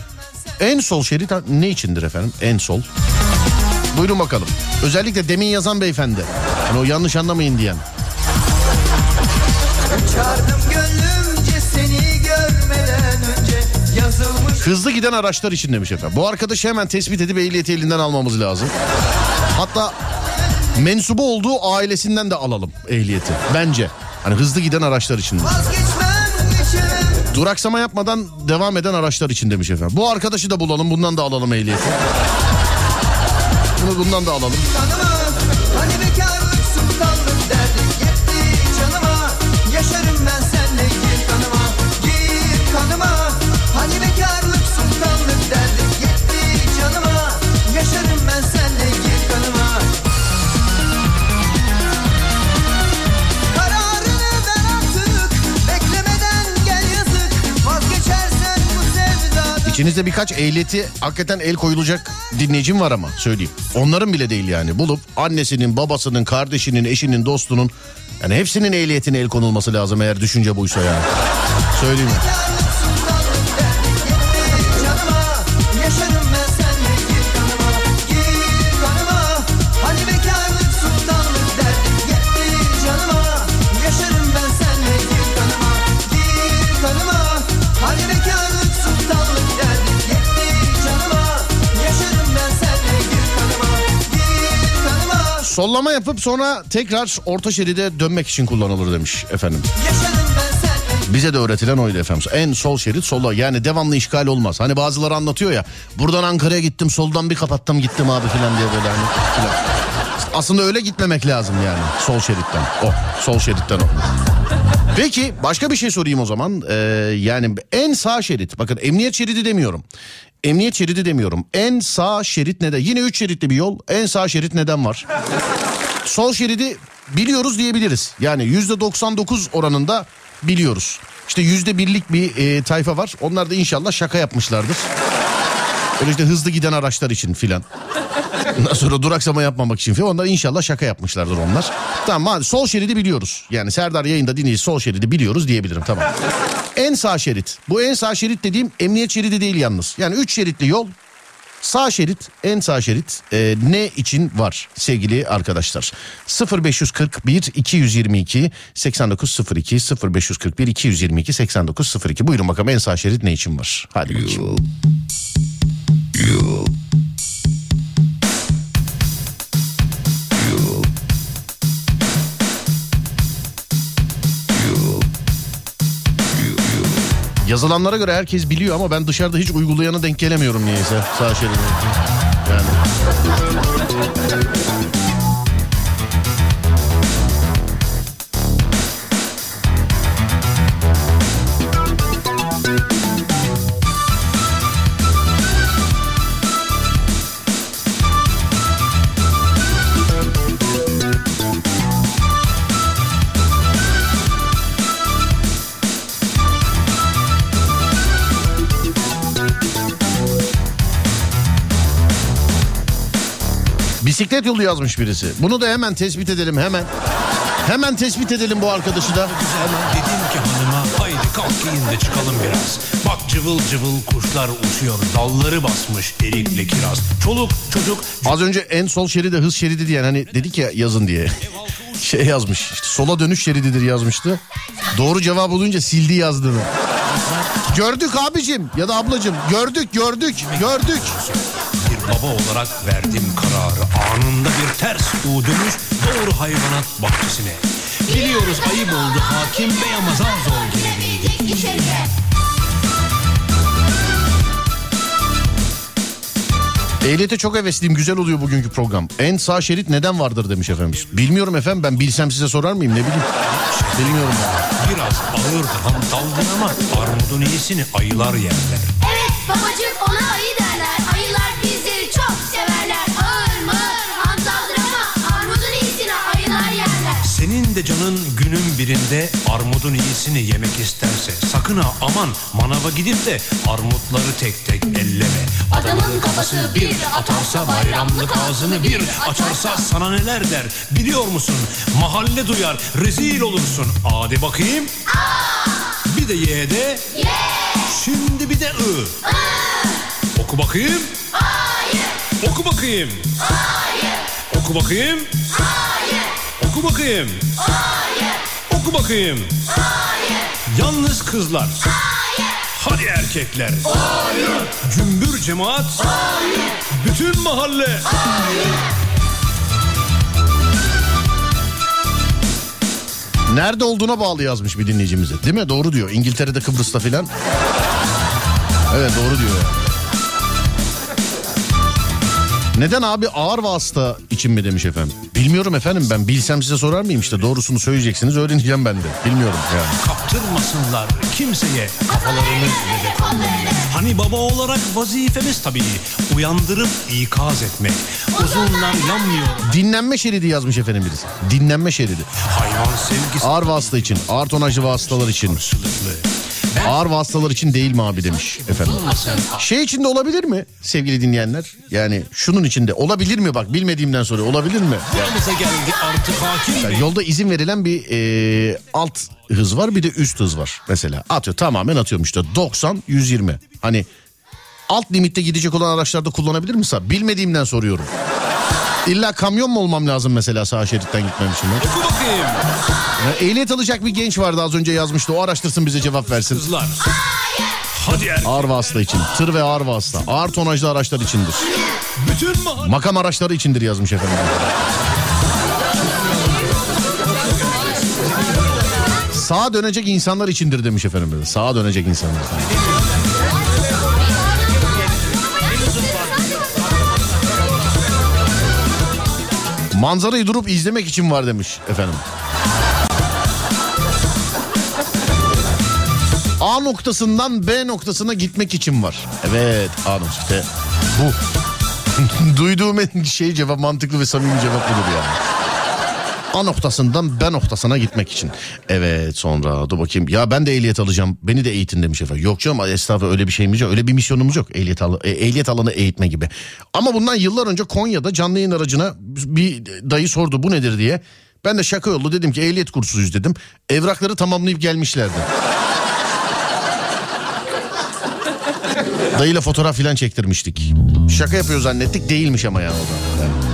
En sol şerit ne içindir efendim? En sol. Buyurun bakalım. Özellikle demin yazan beyefendi. Hani o yanlış anlamayın diyen. Hızlı giden araçlar için demiş efendim. Bu arkadaşı hemen tespit edip ehliyeti elinden almamız lazım. Hatta mensubu olduğu ailesinden de alalım ehliyeti. Bence. Hani hızlı giden araçlar için. de. Duraksama yapmadan devam eden araçlar için demiş efendim. Bu arkadaşı da bulalım bundan da alalım ehliyeti. Bunu bundan da alalım. İçinizde birkaç ehliyeti hakikaten el koyulacak dinleyicim var ama söyleyeyim. Onların bile değil yani. Bulup annesinin, babasının, kardeşinin, eşinin, dostunun yani hepsinin ehliyetine el konulması lazım eğer düşünce buysa yani. Söyleyeyim ya. Sollama yapıp sonra tekrar orta şeride dönmek için kullanılır demiş efendim. Bize de öğretilen oydu efendim. En sol şerit sola yani devamlı işgal olmaz. Hani bazıları anlatıyor ya buradan Ankara'ya gittim soldan bir kapattım gittim abi filan diye böyle hani. filan. Aslında öyle gitmemek lazım yani sol şeritten. O sol şeritten o. Peki başka bir şey sorayım o zaman. Ee, yani en sağ şerit bakın emniyet şeridi demiyorum. Emniyet şeridi demiyorum. En sağ şerit neden? Yine 3 şeritli bir yol. En sağ şerit neden var? Sol şeridi biliyoruz diyebiliriz. Yani yüzde 99 oranında biliyoruz. İşte yüzde birlik bir e, tayfa var. Onlar da inşallah şaka yapmışlardır. Öyle işte hızlı giden araçlar için filan. Ondan sonra duraksama yapmamak için filan. Onlar inşallah şaka yapmışlardır onlar. Tamam sol şeridi biliyoruz. Yani Serdar yayında dinleyici sol şeridi biliyoruz diyebilirim tamam. En sağ şerit. Bu en sağ şerit dediğim emniyet şeridi değil yalnız. Yani 3 şeritli yol Sağ şerit en sağ şerit e, ne için var sevgili arkadaşlar 0541 222 8902 0541 222 8902 buyurun bakalım en sağ şerit ne için var hadi bakayım. Yazılanlara göre herkes biliyor ama ben dışarıda hiç uygulayana denk gelemiyorum niyeyse sağ şeridi. Bisiklet yolu yazmış birisi. Bunu da hemen tespit edelim hemen. Hemen tespit edelim bu arkadaşı da. Dedim ki hanıma haydi kalk giyin de çıkalım biraz. Bak cıvıl cıvıl kuşlar uçuyor. Dalları basmış erikli kiraz. Çoluk çocuk Az önce en sol şeridi hız şeridi diyen hani dedik ya yazın diye. Şey yazmış işte sola dönüş şerididir yazmıştı. Doğru cevap olunca sildi yazdığını. Gördük abicim ya da ablacım gördük gördük gördük. Baba olarak verdim kararı. Anında bir ters U dönüş doğru hayvanat bahçesine. Biliyoruz ayıp oldu hakim bey ama zar zor girebildik içeriye. Ehliyete çok hevesliyim güzel oluyor bugünkü program. En sağ şerit neden vardır demiş efendimiz. Bilmiyorum efendim ben bilsem size sorar mıyım ne bileyim. Bilmiyorum ben. Biraz ağır hantaldır ama armudun iyisini ayılar yerler. Evet babacık ona ayı de canın günün birinde armudun iyisini yemek isterse sakın ha aman manava gidip de armutları tek tek elleme. Adamın kafası bir atarsa bayramlık ağzını bir açarsa sana neler der biliyor musun? Mahalle duyar rezil olursun. Hadi bakayım. Bir de Y'de. Şimdi bir de I. Oku bakayım. Oku bakayım. Oku bakayım. Oku bakayım. Oku bakayım. Yalnız kızlar. Hadi erkekler. Cümbür cemaat. Bütün mahalle. Nerede olduğuna bağlı yazmış bir dinleyicimize. Değil mi? Doğru diyor. İngiltere'de Kıbrıs'ta filan. Evet doğru diyor. Neden abi ağır vasıta için mi demiş efendim? Bilmiyorum efendim ben bilsem size sorar mıyım işte doğrusunu söyleyeceksiniz öğreneceğim ben de. Bilmiyorum yani. Kaptırmasınlar kimseye kafalarını. Hani baba olarak vazifemiz tabii uyandırıp ikaz etmek. Uzunlar yanmıyor. Dinlenme şeridi yazmış efendim birisi. Dinlenme şeridi. Hayvan sevgisi Ağır vasıta için, ağır tonajlı vasıtalar için. Ağır vasıtalar için değil mi abi demiş efendim. Şey içinde olabilir mi sevgili dinleyenler? Yani şunun içinde olabilir mi bak bilmediğimden sonra olabilir mi? Yani bey. yolda izin verilen bir e, alt hız var bir de üst hız var mesela. Atıyor tamamen atıyorum işte 90 120. Hani alt limitte gidecek olan araçlarda kullanabilir mi? Bilmediğimden soruyorum. İlla kamyon mu olmam lazım mesela sağ şeritten gitmem için? ben? Oku bakayım. Ya, ehliyet alacak bir genç vardı az önce yazmıştı. O araştırsın bize cevap versin. Kızlar. Hadi erkek. Ağır vasıta için. Tır ve ağır vasıta. Ağır tonajlı araçlar içindir. Bütün mahalle. Makam araçları içindir yazmış efendim. Sağa dönecek insanlar içindir demiş efendim. Sağa dönecek insanlar. Manzarayı durup izlemek için var demiş efendim. A noktasından B noktasına gitmek için var. Evet A noktası. Bu. Duyduğum en şey cevap mantıklı ve samimi cevap budur yani. A noktasından B noktasına gitmek için. Evet sonra dur bakayım. Ya ben de ehliyet alacağım. Beni de eğitin demiş efendim. Yok canım estağfurullah öyle bir şeyimiz yok. Öyle bir misyonumuz yok. Ehliyet, al e, ehliyet alanı eğitme gibi. Ama bundan yıllar önce Konya'da canlı yayın aracına bir dayı sordu bu nedir diye. Ben de şaka yollu dedim ki ehliyet kursuyuz dedim. Evrakları tamamlayıp gelmişlerdi. Dayıyla fotoğraf filan çektirmiştik. Şaka yapıyor zannettik değilmiş ama ya o da. Yani.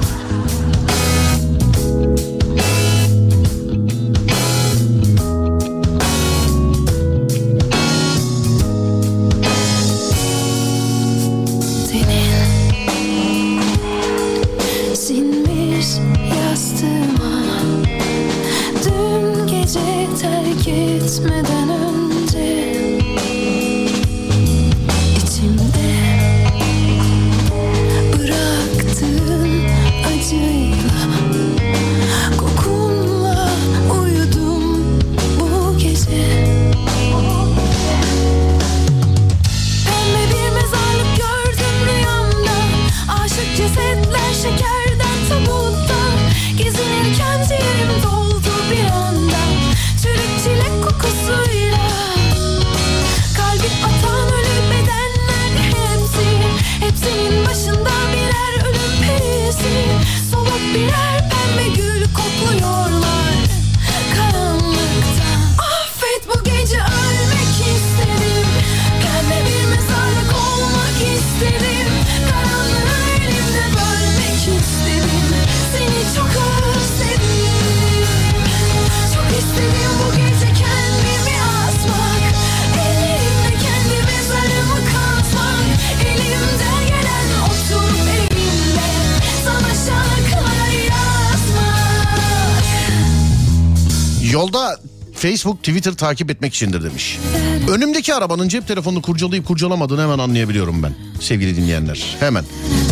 Facebook, Twitter takip etmek içindir demiş. Önümdeki arabanın cep telefonunu kurcalayıp kurcalamadığını hemen anlayabiliyorum ben sevgili dinleyenler. Hemen.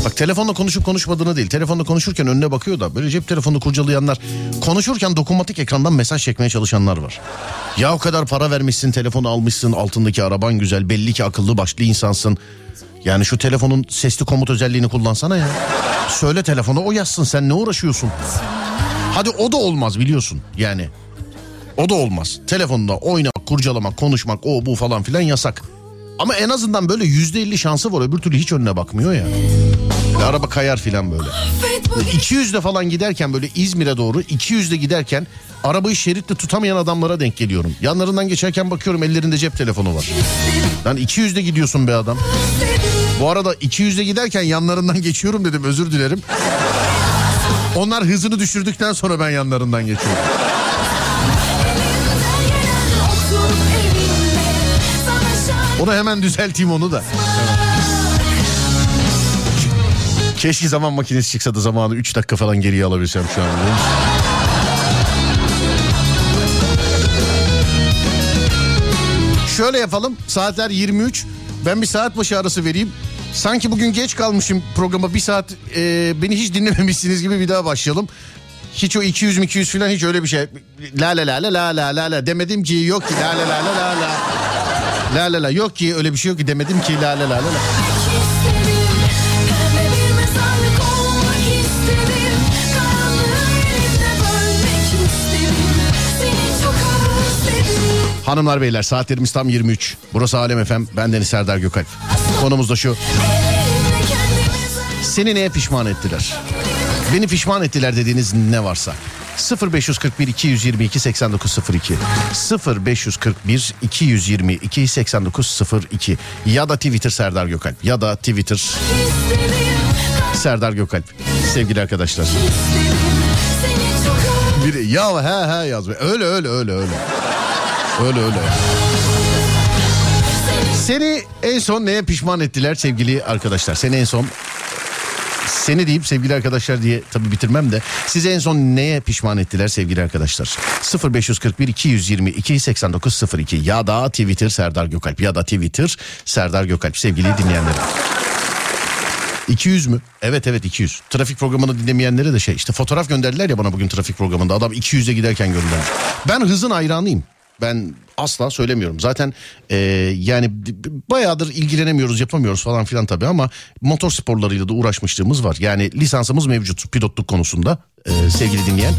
Bak telefonla konuşup konuşmadığını değil. Telefonla konuşurken önüne bakıyor da böyle cep telefonunu kurcalayanlar konuşurken dokunmatik ekrandan mesaj çekmeye çalışanlar var. Ya o kadar para vermişsin telefonu almışsın altındaki araban güzel belli ki akıllı başlı insansın. Yani şu telefonun sesli komut özelliğini kullansana ya. Söyle telefona o yazsın sen ne uğraşıyorsun? Hadi o da olmaz biliyorsun yani. O da olmaz. Telefonda oynamak, kurcalamak, konuşmak o bu falan filan yasak. Ama en azından böyle yüzde elli şansı var öbür türlü hiç önüne bakmıyor ya. Ve araba kayar filan böyle. 200'de falan giderken böyle İzmir'e doğru 200'de giderken arabayı şeritte tutamayan adamlara denk geliyorum. Yanlarından geçerken bakıyorum ellerinde cep telefonu var. Lan 200'de gidiyorsun be adam. Bu arada 200'de giderken yanlarından geçiyorum dedim özür dilerim. Onlar hızını düşürdükten sonra ben yanlarından geçiyorum. Onu hemen düzelteyim onu da. Keşke zaman makinesi çıksa da zamanı 3 dakika falan geriye alabilsem şu an. Şöyle yapalım saatler 23 ben bir saat başı arası vereyim. Sanki bugün geç kalmışım programa bir saat e, beni hiç dinlememişsiniz gibi bir daha başlayalım. Hiç o 200 200 falan hiç öyle bir şey. La la la la la la la la demedim ki yok ki la la la la la la. La la la yok ki öyle bir şey yok ki demedim ki la la la la la. Hanımlar beyler saatlerimiz tam 23. Burası Alem FM. Ben Deniz Serdar Gökalp. Konumuz da şu. Seni neye pişman ettiler? Beni pişman ettiler dediğiniz ne varsa. 0541 222 8902 0541 222 8902 ya da Twitter Serdar Gökalp ya da Twitter Serdar Gökalp sevgili arkadaşlar. Biri ya he he yazmış. Öyle öyle öyle öyle. Öyle öyle. Seni en son neye pişman ettiler sevgili arkadaşlar? Seni en son seni deyip sevgili arkadaşlar diye tabii bitirmem de sizi en son neye pişman ettiler sevgili arkadaşlar? 0541 222 8902 ya da Twitter Serdar Gökalp ya da Twitter Serdar Gökalp sevgili dinleyenlerim. 200 mü? Evet evet 200. Trafik programını dinlemeyenlere de şey işte fotoğraf gönderdiler ya bana bugün trafik programında adam 200'e giderken göndermiş. Ben hızın hayranıyım. Ben asla söylemiyorum. Zaten e, yani bayağıdır ilgilenemiyoruz yapamıyoruz falan filan tabii ama motor sporlarıyla da uğraşmışlığımız var. Yani lisansımız mevcut pilotluk konusunda e, sevgili dinleyen.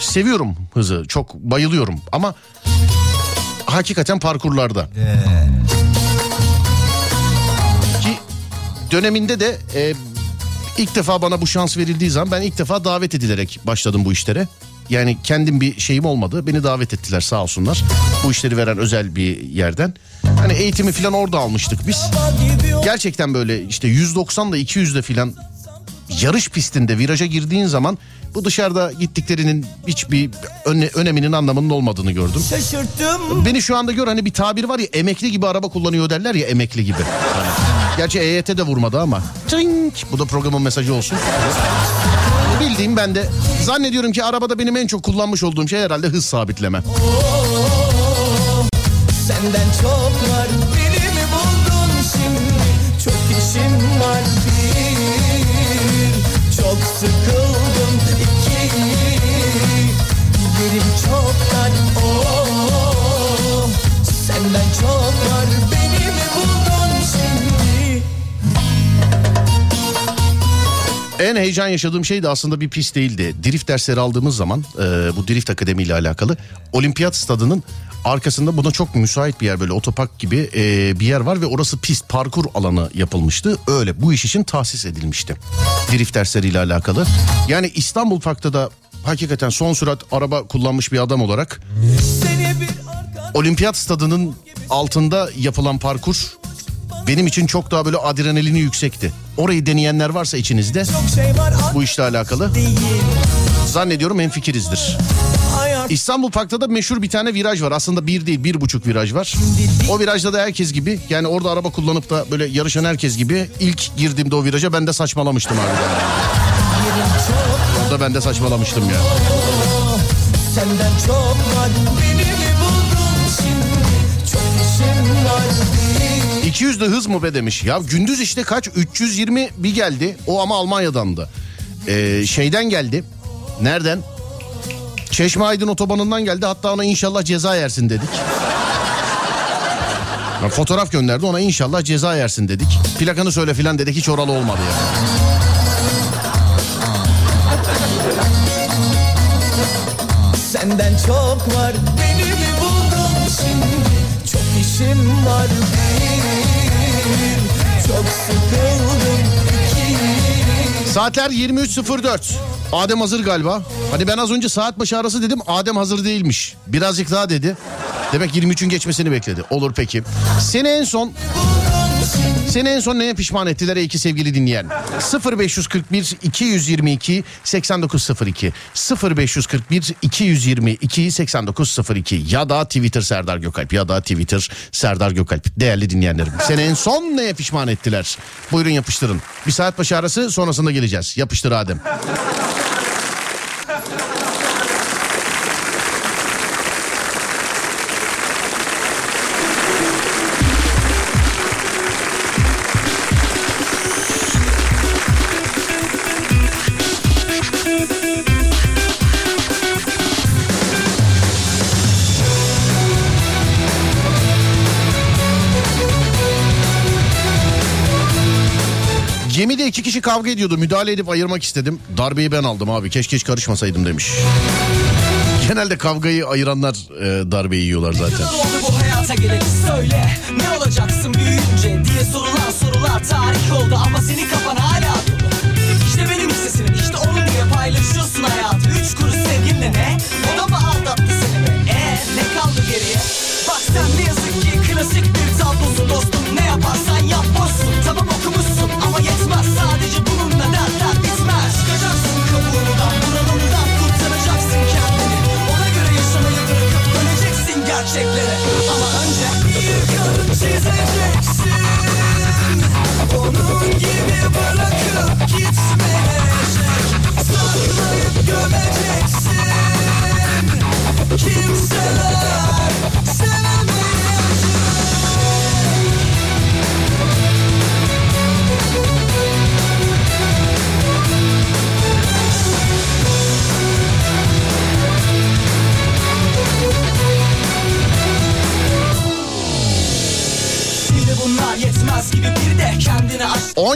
Seviyorum hızı çok bayılıyorum ama hakikaten parkurlarda. Ki döneminde de e, ilk defa bana bu şans verildiği zaman ben ilk defa davet edilerek başladım bu işlere. Yani kendim bir şeyim olmadı. Beni davet ettiler sağ olsunlar. Bu işleri veren özel bir yerden. Hani eğitimi falan orada almıştık biz. Gerçekten böyle işte 190'da 200'de falan yarış pistinde viraja girdiğin zaman bu dışarıda gittiklerinin hiçbir öne, öneminin anlamının olmadığını gördüm. Şaşırttım. Beni şu anda gör hani bir tabir var ya emekli gibi araba kullanıyor derler ya emekli gibi. Hani, gerçi EYT de vurmadı ama. Trink, bu da programın mesajı olsun. Bildiğim ben de zannediyorum ki arabada benim en çok kullanmış olduğum şey herhalde hız sabitleme. Senden çok var beni mi buldun şimdi? Çok işim var bir. Çok sıkıldım iki. Yerim çok dar oh, Senden çok var beni En heyecan yaşadığım şey de aslında bir pist değildi. Drift dersleri aldığımız zaman e, bu Drift Akademi ile alakalı olimpiyat stadının arkasında buna çok müsait bir yer böyle otopark gibi e, bir yer var ve orası pist parkur alanı yapılmıştı. Öyle bu iş için tahsis edilmişti. Drift dersleriyle alakalı. Yani İstanbul Park'ta da hakikaten son sürat araba kullanmış bir adam olarak olimpiyat stadının altında yapılan parkur benim için çok daha böyle adrenalini yüksekti. Orayı deneyenler varsa içinizde bu işle alakalı zannediyorum hemfikirizdir. İstanbul Park'ta da meşhur bir tane viraj var. Aslında bir değil bir buçuk viraj var. O virajda da herkes gibi yani orada araba kullanıp da böyle yarışan herkes gibi ilk girdiğimde o viraja ben de saçmalamıştım harbiden. Orada ben de saçmalamıştım ya. Senden çok 200 de hız mı be demiş. Ya gündüz işte kaç? 320 bir geldi. O ama Almanya'dandı. Ee, şeyden geldi. Nereden? Çeşme Aydın otobanından geldi. Hatta ona inşallah ceza yersin dedik. Ya fotoğraf gönderdi ona inşallah ceza yersin dedik. Plakanı söyle filan dedik hiç oralı olmadı ya. Senden çok var Beni mi buldun şimdi Çok işim var Saatler 23.04. Adem hazır galiba. Hani ben az önce saat başı arası dedim. Adem hazır değilmiş. Birazcık daha dedi. Demek 23'ün geçmesini bekledi. Olur peki. Seni en son seni en son neye pişman ettiler ey iki sevgili dinleyen? 0541 222 8902 0541 222 8902 ya da Twitter Serdar Gökalp ya da Twitter Serdar Gökalp. Değerli dinleyenlerim. Seni en son neye pişman ettiler? Buyurun yapıştırın. Bir saat başı arası sonrasında geleceğiz. Yapıştır Adem. Kişi kavga ediyordu. Müdahale edip ayırmak istedim. Darbeyi ben aldım abi. Keşke hiç karışmasaydım demiş. Genelde kavgayı ayıranlar e, darbeyi yiyorlar zaten. Söyle Ne olacaksın büyüyünce diye sorulan sorular tarih oldu Ama senin kafan hala dolu İşte benim hissesinim işte onu diye paylaşıyorsun hayatı Üç kuruş sevginle ne?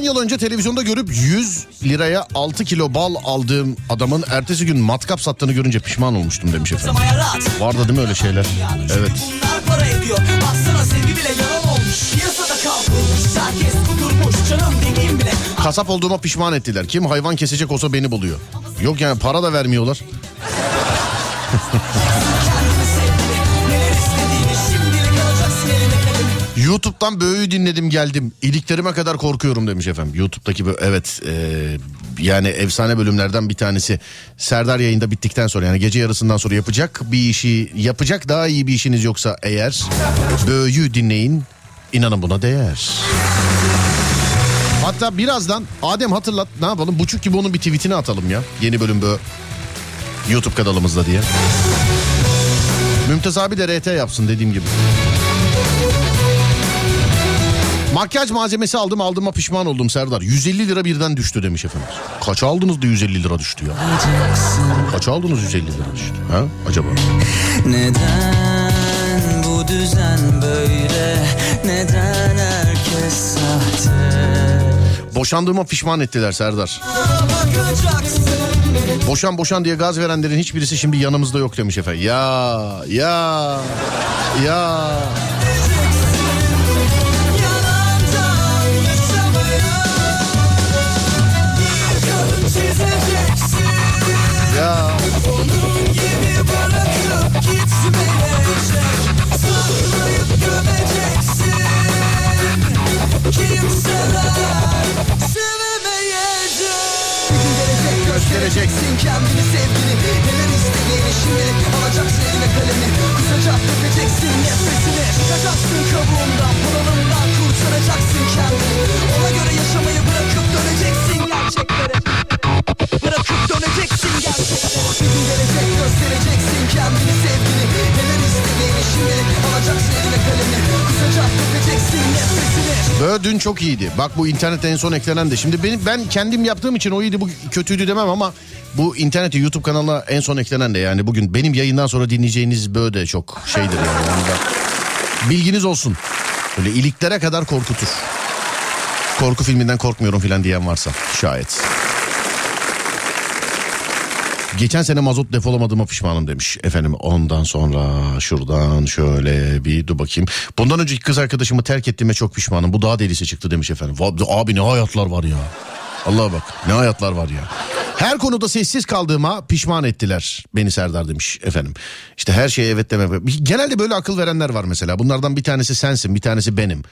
Yıl önce televizyonda görüp 100 liraya 6 kilo bal aldığım adamın ertesi gün matkap sattığını görünce pişman olmuştum demiş efendim. Vardı değil mi öyle şeyler? Evet. Kasap olduğuma pişman ettiler. Kim hayvan kesecek olsa beni buluyor. Yok yani para da vermiyorlar. YouTube'dan böğüyü dinledim geldim. İliklerime kadar korkuyorum demiş efendim. YouTube'daki bö- evet e, yani efsane bölümlerden bir tanesi. Serdar yayında bittikten sonra yani gece yarısından sonra yapacak bir işi yapacak daha iyi bir işiniz yoksa eğer böğüyü dinleyin. İnanın buna değer. Hatta birazdan Adem hatırlat ne yapalım buçuk gibi onun bir tweetini atalım ya. Yeni bölüm bö YouTube kanalımızda diye. Mümtaz abi de RT yapsın dediğim gibi. Makyaj malzemesi aldım aldığıma pişman oldum Serdar. 150 lira birden düştü demiş efendim. Kaç aldınız da 150 lira düştü ya? Kaç aldınız 150 lira düştü? Ha acaba? Neden bu düzen böyle Neden herkes sahte Boşandığıma pişman ettiler Serdar. Boşan boşan diye gaz verenlerin hiçbirisi şimdi yanımızda yok demiş efendim. Ya ya ya. göstereceksin kendini sevgini Neler istediğini şimdi alacaksın eline kalemi Kısaca dökeceksin nefesini Çıkacaksın kabuğundan bunalımdan kurtaracaksın kendini. Ona göre yaşamayı bırakıp döneceksin gerçeklere. Bırakıp döneceksin gerçeklere. Bir gelecek göstereceksin kendini sevgini Neler istediğini şimdi alacaksın eline kalemi Kusacak dökeceksin nefesini Çıkacak vereceksin nefesini Bö dün çok iyiydi. Bak bu internete en son eklenen de. Şimdi benim ben kendim yaptığım için o iyiydi bu kötüydü demem ama bu internete YouTube kanalına en son eklenen de yani bugün benim yayından sonra dinleyeceğiniz bö de çok şeydir yani. Bilginiz olsun. Böyle iliklere kadar korkutur. Korku filminden korkmuyorum filan diyen varsa şayet. Geçen sene mazot depolamadığıma pişmanım demiş efendim. Ondan sonra şuradan şöyle bir dur bakayım. Bundan önceki kız arkadaşımı terk ettiğime çok pişmanım. Bu daha delisi çıktı demiş efendim. Abi ne hayatlar var ya. Allah'a bak ne hayatlar var ya. Her konuda sessiz kaldığıma pişman ettiler beni Serdar demiş efendim. İşte her şeye evet deme. Genelde böyle akıl verenler var mesela. Bunlardan bir tanesi sensin bir tanesi benim.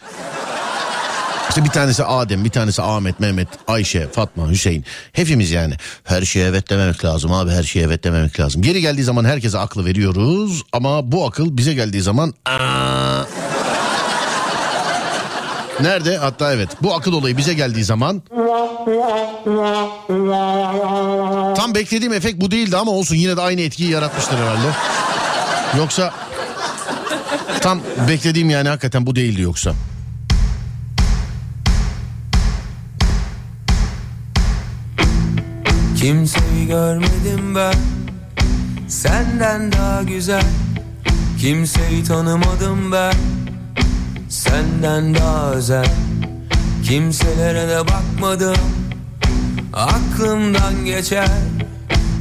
İşte bir tanesi Adem, bir tanesi Ahmet, Mehmet, Ayşe, Fatma, Hüseyin. Hepimiz yani. Her şeye evet dememek lazım abi, her şeye evet dememek lazım. Geri geldiği zaman herkese aklı veriyoruz ama bu akıl bize geldiği zaman... Aa... Nerede? Hatta evet bu akıl olayı bize geldiği zaman... Tam beklediğim efekt bu değildi ama olsun yine de aynı etkiyi yaratmıştır herhalde. Yoksa... Tam beklediğim yani hakikaten bu değildi yoksa. Kimseyi görmedim ben. Senden daha güzel. Kimseyi tanımadım ben. Senden daha özel. Kimselere de bakmadım. Aklımdan geçer.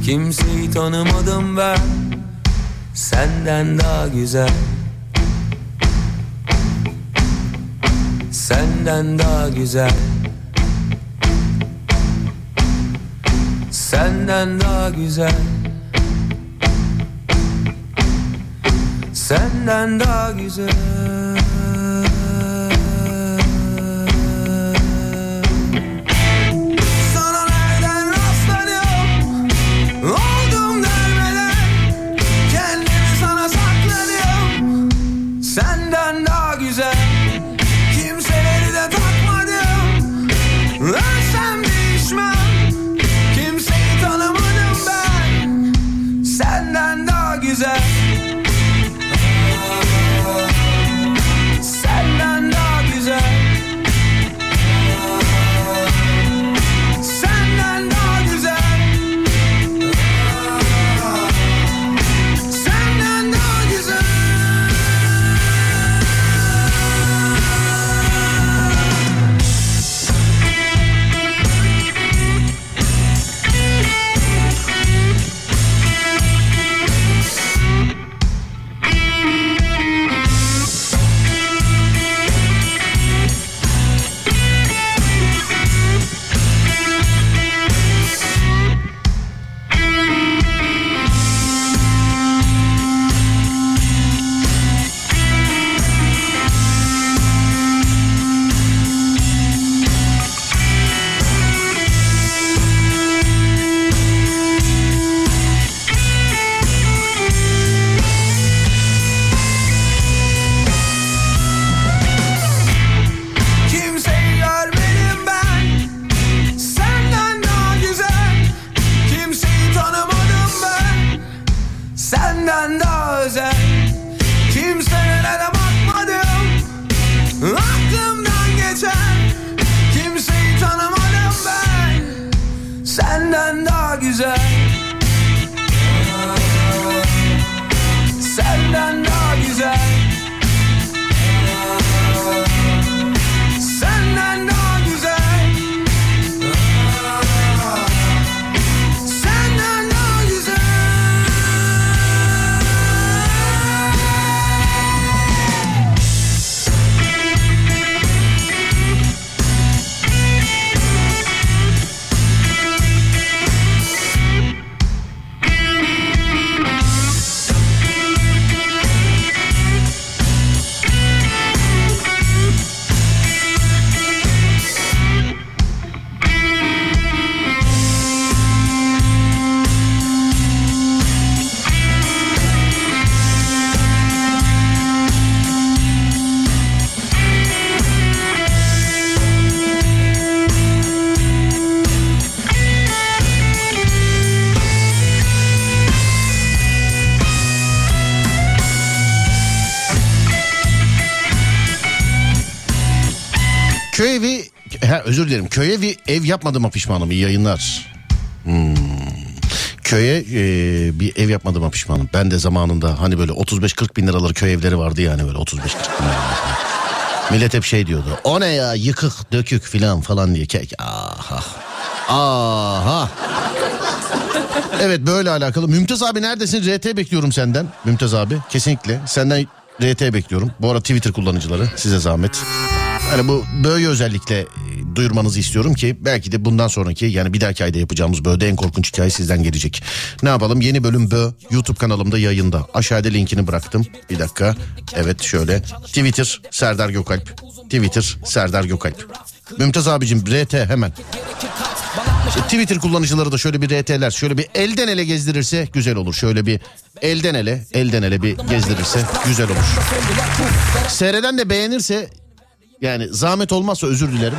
Kimseyi tanımadım ben. Senden daha güzel. Senden daha güzel Senden daha güzel. Senden daha güzel Köye bir ev yapmadığıma pişmanım. İyi yayınlar. Hmm. Köye e, bir ev yapmadığıma pişmanım. Ben de zamanında hani böyle 35-40 bin liraları köy evleri vardı yani böyle 35-40 bin liraları. Millet hep şey diyordu. O ne ya yıkık dökük filan falan diye. Kek. Aha. Aha. Evet böyle alakalı. Mümtaz abi neredesin? RT bekliyorum senden. Mümtaz abi kesinlikle. Senden RT bekliyorum. Bu arada Twitter kullanıcıları size zahmet. Hani bu böyle özellikle duyurmanızı istiyorum ki belki de bundan sonraki yani bir dahaki ayda yapacağımız böğde en korkunç hikaye sizden gelecek. Ne yapalım yeni bölüm bö YouTube kanalımda yayında. Aşağıda linkini bıraktım. Bir dakika. Evet şöyle. Twitter Serdar Gökalp. Twitter Serdar Gökalp. Mümtaz abicim RT hemen. E, Twitter kullanıcıları da şöyle bir RT'ler şöyle bir elden ele gezdirirse güzel olur. Şöyle bir elden ele elden ele bir gezdirirse güzel olur. Seyreden de beğenirse yani zahmet olmazsa özür dilerim.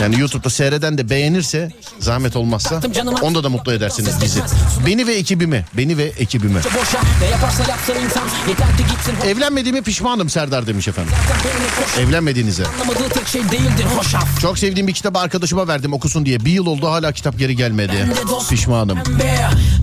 Yani YouTube'da seyreden de beğenirse zahmet olmazsa onda da mutlu edersiniz bizi. Beni ve ekibimi, beni ve ekibimi. Evlenmediğime pişmanım Serdar demiş efendim. Evlenmediğinize. Şey Çok sevdiğim bir kitabı arkadaşıma verdim okusun diye. Bir yıl oldu hala kitap geri gelmedi. Pişmanım.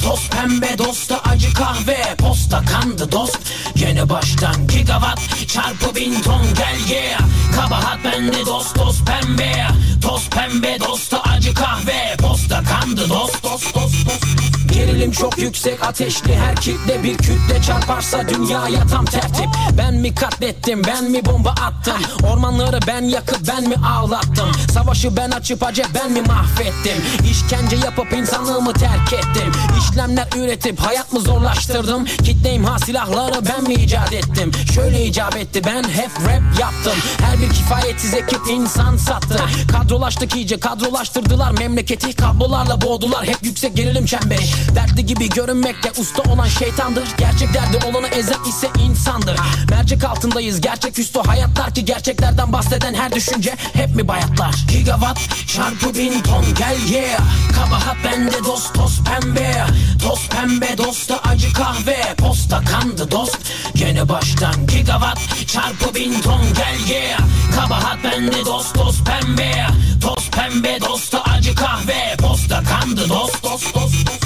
Toz pembe dosta acı kahve Posta kandı dost Gene baştan gigawatt çarpı bin ton gel yeah Kabahat bende dost toz pembe Toz pembe dosta acı kahve. Posta kandı dost dost dost dost Gerilim çok yüksek ateşli. Her kitle bir kütle çarparsa dünyaya tam tertip. Ben mi katlettim ben mi bomba attım? Ormanları ben yakıp ben mi ağlattım? Savaşı ben açıp acep ben mi mahvettim? İşkence yapıp insanlığımı terk ettim. İşlemler üretip hayat mı zorlaştırdım? Kitleyim ha silahları ben mi icat ettim? Şöyle icap etti ben hep rap yaptım. Her bir kifayetsiz ekip insan sattı. Kadrolaştık iyice kadrolaştırdılar. Memleketi Kablolarla boğdular. Hep yüksek gerilim çemberi Dertli gibi görünmekte usta olan şeytandır. Gerçek derdi olanı ezen ise insandır. Mercek altındayız gerçek üstü hayatlar ki Gerçeklerden bahseden her düşünce hep mi bayatlar? Gigawatt çarpı bin ton gel yeah. Kabahat bende dost toz pembe. Toz pembe dosta acı kahve. Posta kandı dost Gene baştan. Gigawatt çarpı bin ton gel yeah. Kabahat bende dost toz pembe. Toz pembe dosta acı kahve. Posta kandı dost dost dost dost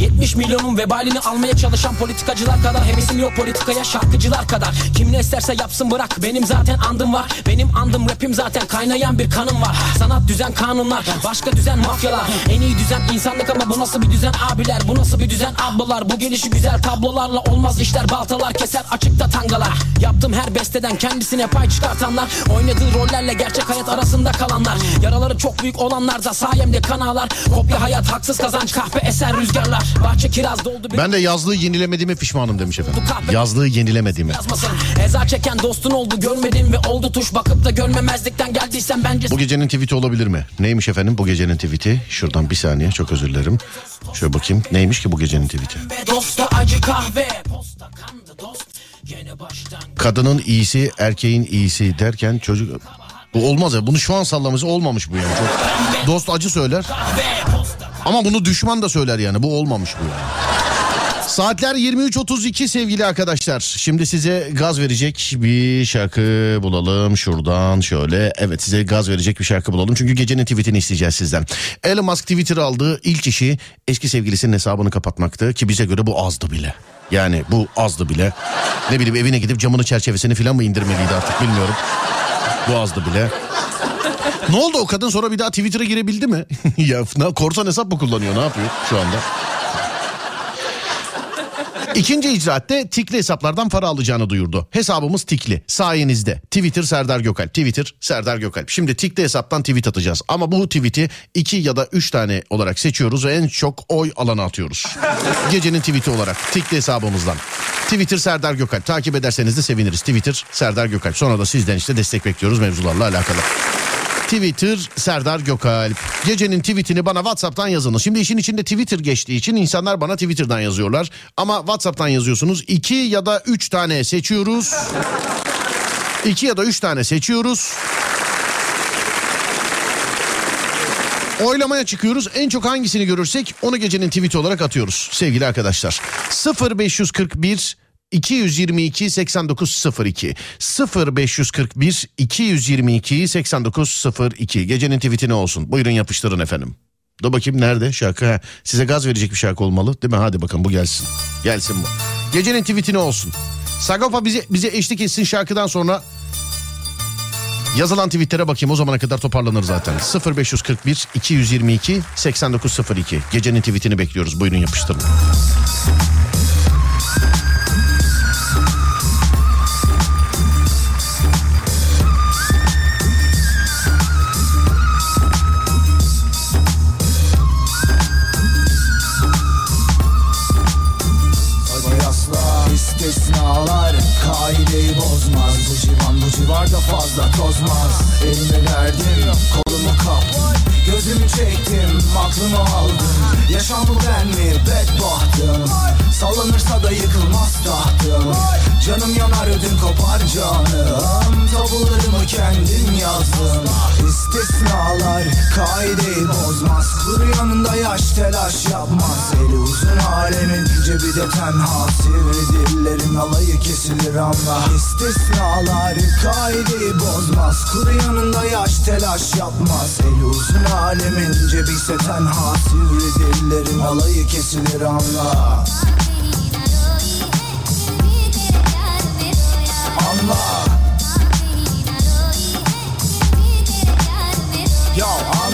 70 milyonun vebalini almaya çalışan politikacılar kadar Hevesim yok politikaya şarkıcılar kadar. Kim ne isterse yapsın bırak benim zaten andım var. Benim andım rapim zaten kaynayan bir kanım var. Sanat düzen kanunlar başka düzen mafyalar. En iyi düzen insanlık ama bu nasıl bir düzen abiler? Bu nasıl bir düzen ablalar? Bu gelişi güzel tablolarla olmaz işler. Baltalar keser açıkta tangalar. Yaptım her besteden kendisine pay çıkartanlar. Oynadığı rollerle gerçek hayat arasında kalanlar. Yaraları çok büyük olanlar da sayemde kan ağlar Kopya hayat haksız kazanç kahpe eser rüzgarlar Bahçe kiraz doldu Ben de yazlığı yenilemediğime pişmanım demiş efendim. Yazlığı yenilemediğime. yazmasın Eza çeken dostun oldu görmedim ve oldu tuş Bakıp da görmemezlikten geldiysen bence Bu gecenin tweet'i olabilir mi? Neymiş efendim bu gecenin tweet'i? Şuradan bir saniye çok özür dilerim. Şöyle bakayım. Neymiş ki bu gecenin tweet'i? Dosta acı kahve Posta kandı dost Kadının iyisi erkeğin iyisi derken çocuk... Bu olmaz ya bunu şu an sallaması olmamış bu yani. Çok... Dost acı söyler. Ama bunu düşman da söyler yani bu olmamış bu yani. Saatler 23.32 sevgili arkadaşlar. Şimdi size gaz verecek bir şarkı bulalım şuradan şöyle. Evet size gaz verecek bir şarkı bulalım. Çünkü gecenin tweetini isteyeceğiz sizden. Elon Musk Twitter aldığı ilk işi eski sevgilisinin hesabını kapatmaktı. Ki bize göre bu azdı bile. Yani bu azdı bile. Ne bileyim evine gidip camını çerçevesini falan mı indirmeliydi artık bilmiyorum. Bu azdı bile. Ne oldu o kadın sonra bir daha Twitter'a girebildi mi? ya korsan hesap mı kullanıyor ne yapıyor şu anda? İkinci icraatte tikli hesaplardan para alacağını duyurdu. Hesabımız tikli. Sayenizde. Twitter Serdar Gökalp. Twitter Serdar Gökalp. Şimdi tikli hesaptan tweet atacağız. Ama bu tweet'i iki ya da üç tane olarak seçiyoruz ve en çok oy alana atıyoruz. Gecenin tweet'i olarak tikli hesabımızdan. Twitter Serdar Gökalp. Takip ederseniz de seviniriz. Twitter Serdar Gökalp. Sonra da sizden işte destek bekliyoruz mevzularla alakalı. Twitter Serdar Gökalp. Gecenin tweetini bana WhatsApp'tan yazınız. Şimdi işin içinde Twitter geçtiği için insanlar bana Twitter'dan yazıyorlar. Ama WhatsApp'tan yazıyorsunuz. İki ya da üç tane seçiyoruz. İki ya da üç tane seçiyoruz. Oylamaya çıkıyoruz. En çok hangisini görürsek onu gecenin tweet'i olarak atıyoruz sevgili arkadaşlar. 0541 222 8902 0541 222 8902 gecenin tweet'i ne olsun buyurun yapıştırın efendim. Dur bakayım nerede şarkı ha, size gaz verecek bir şarkı olmalı değil mi hadi bakalım bu gelsin gelsin bu. Gecenin tweet'i ne olsun Sagopa bize, bize eşlik etsin şarkıdan sonra Yazılan tweetlere bakayım o zamana kadar toparlanır zaten. 0541 222 8902. Gecenin tweetini bekliyoruz. Buyurun yapıştırın. Bozmaz Bu civarda fazla tozmaz. Elime verdim kolumu kap Gözümü çektim aklımı aldım. Yaşam bu ben mi? Bedbahtım. Sallanırsa da yıkılmaz tahtım. Canım yanar ödüm kopar canım. Tabularımı kendim yazdım. İstisnalar kaideyi bozmaz. Kuru yanında yaş telaş yapmaz. Eli uzun alemin cebi de tenha. Sivri dillerin alayı kesilir anla. İstisnalar kaideyi bozmaz. Kuru yanında yaş telaş yapmaz. Eli uzun alemin cebi ise tenha. Sivri dillerin alayı kesilir anla. Anla. Ya anla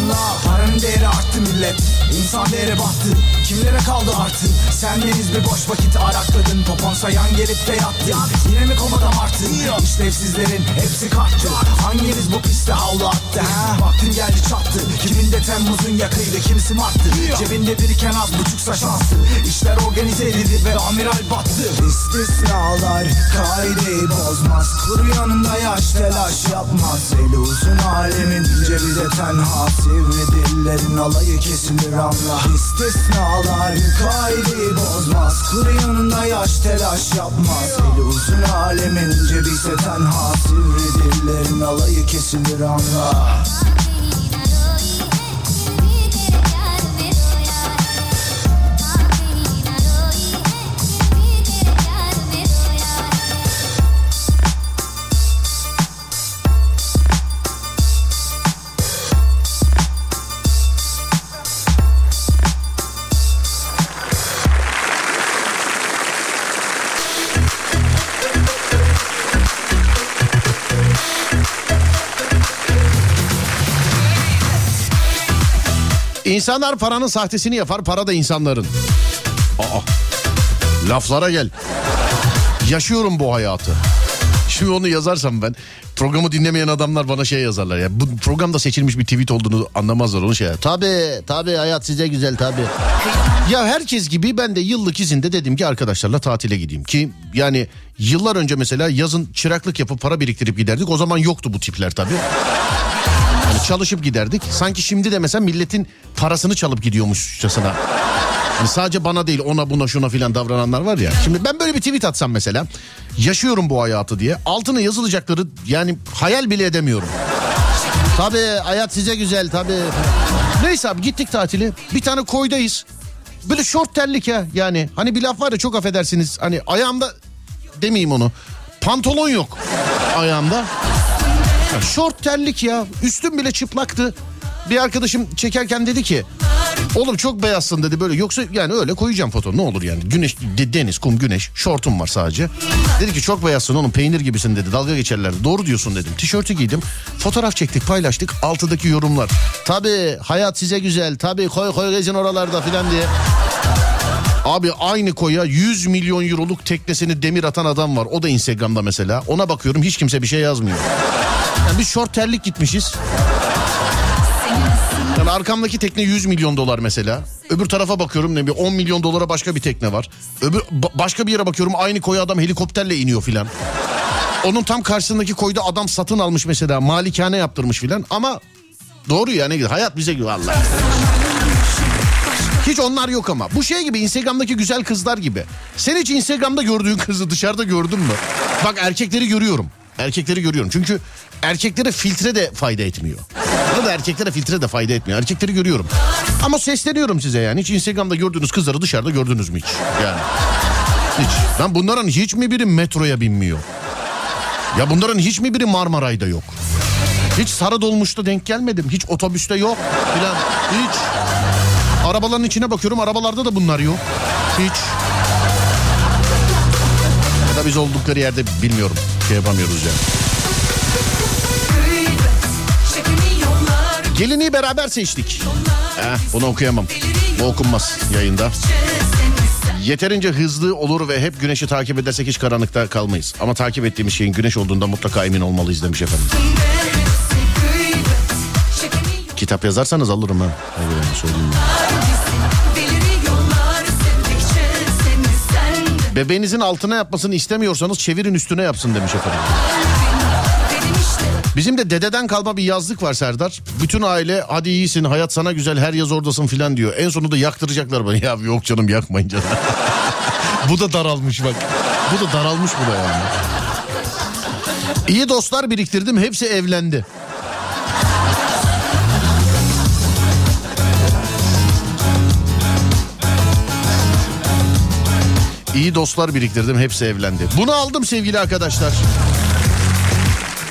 Paranın değeri arttı millet. İnsan değeri battı. Kimlere kaldı artık Sendeniz bir boş vakit arakladın. Popon sayan gelip de yattın Yine mi komada martın İşlevsizlerin hepsi kalktı Hanginiz bu piste havlu attı? Ha? Vaktin geldi çattı. Kiminde Temmuz'un yakıydı kimisi Mart'tı. Cebinde biriken az buçuksa şansı İşler organize edildi ve amiral battı. İstisnalar kaideyi bozmaz. Kuru yanında yaş telaş yapmaz. Eli uzun alemin cebi de tenha Sivri alayı kesilir anla. İstisnalar kaideyi bozmaz. Kuru yanında yaş telaş yapmaz. Eli uzun alemin cebi ise tenha. Sivri dillerin alayı kesilir anla İnsanlar paranın sahtesini yapar, para da insanların. Aa, laflara gel. Yaşıyorum bu hayatı. Şimdi onu yazarsam ben programı dinlemeyen adamlar bana şey yazarlar ya. Bu programda seçilmiş bir tweet olduğunu anlamazlar onu şey. Tabi tabi hayat size güzel tabi. Ya herkes gibi ben de yıllık izinde dedim ki arkadaşlarla tatile gideyim. Ki yani yıllar önce mesela yazın çıraklık yapıp para biriktirip giderdik. O zaman yoktu bu tipler tabi. Yani çalışıp giderdik. Sanki şimdi de mesela milletin parasını çalıp gidiyormuşçasına. Yani sadece bana değil ona buna şuna filan davrananlar var ya. Şimdi ben böyle bir tweet atsam mesela. Yaşıyorum bu hayatı diye. Altına yazılacakları yani hayal bile edemiyorum. Tabii hayat size güzel tabii. Neyse abi gittik tatili. Bir tane koydayız. Böyle şort terlik ya yani. Hani bir laf var ya çok affedersiniz. Hani ayağımda demeyeyim onu. Pantolon yok ayağımda. Şort terlik ya. Üstüm bile çıplaktı. Bir arkadaşım çekerken dedi ki Oğlum çok beyazsın dedi böyle yoksa yani öyle koyacağım foto ne olur yani güneş de- deniz kum güneş şortum var sadece. Dedi ki çok beyazsın oğlum peynir gibisin dedi dalga geçerlerdi doğru diyorsun dedim. Tişörtü giydim fotoğraf çektik paylaştık altıdaki yorumlar. Tabi hayat size güzel tabi koy koy gezin oralarda filan diye. Abi aynı koya 100 milyon euroluk teknesini demir atan adam var. O da Instagram'da mesela. Ona bakıyorum hiç kimse bir şey yazmıyor. Yani biz şort terlik gitmişiz. Yani arkamdaki tekne 100 milyon dolar mesela. Öbür tarafa bakıyorum ne bir 10 milyon dolara başka bir tekne var. Öbür ba- başka bir yere bakıyorum aynı koya adam helikopterle iniyor filan. Onun tam karşısındaki koyda adam satın almış mesela malikane yaptırmış filan ama doğru yani hayat bize gibi Allah. Hiç onlar yok ama. Bu şey gibi Instagram'daki güzel kızlar gibi. Sen hiç Instagram'da gördüğün kızı dışarıda gördün mü? Bak erkekleri görüyorum. Erkekleri görüyorum. Çünkü erkeklere filtre de fayda etmiyor. Ya da erkeklere filtre de fayda etmiyor. Erkekleri görüyorum. Ama sesleniyorum size yani. Hiç Instagram'da gördüğünüz kızları dışarıda gördünüz mü hiç? Yani. Hiç. Lan bunların hiç mi biri metroya binmiyor? Ya bunların hiç mi biri Marmaray'da yok? Hiç sarı dolmuşta denk gelmedim. Hiç otobüste yok filan. Hiç. Arabaların içine bakıyorum. Arabalarda da bunlar yok. Hiç. Ya da biz oldukları yerde bilmiyorum. Şey yapamıyoruz yani. Gelini beraber seçtik. Eh, bunu okuyamam. Bu okunmaz yayında. Yeterince hızlı olur ve hep güneşi takip edersek hiç karanlıkta kalmayız. Ama takip ettiğimiz şeyin güneş olduğunda mutlaka emin olmalıyız demiş efendim. Kitap yazarsanız alırım ha. Yani söyleyeyim. Bebeğinizin altına yapmasını istemiyorsanız çevirin üstüne yapsın demiş efendim. Bizim de dededen kalma bir yazlık var Serdar. Bütün aile hadi iyisin hayat sana güzel her yaz oradasın filan diyor. En sonunda yaktıracaklar bana. Ya yok canım yakmayın canım. bu da daralmış bak. Bu da daralmış bu da yani. İyi dostlar biriktirdim hepsi evlendi. İyi dostlar biriktirdim hepsi evlendi. Bunu aldım sevgili arkadaşlar.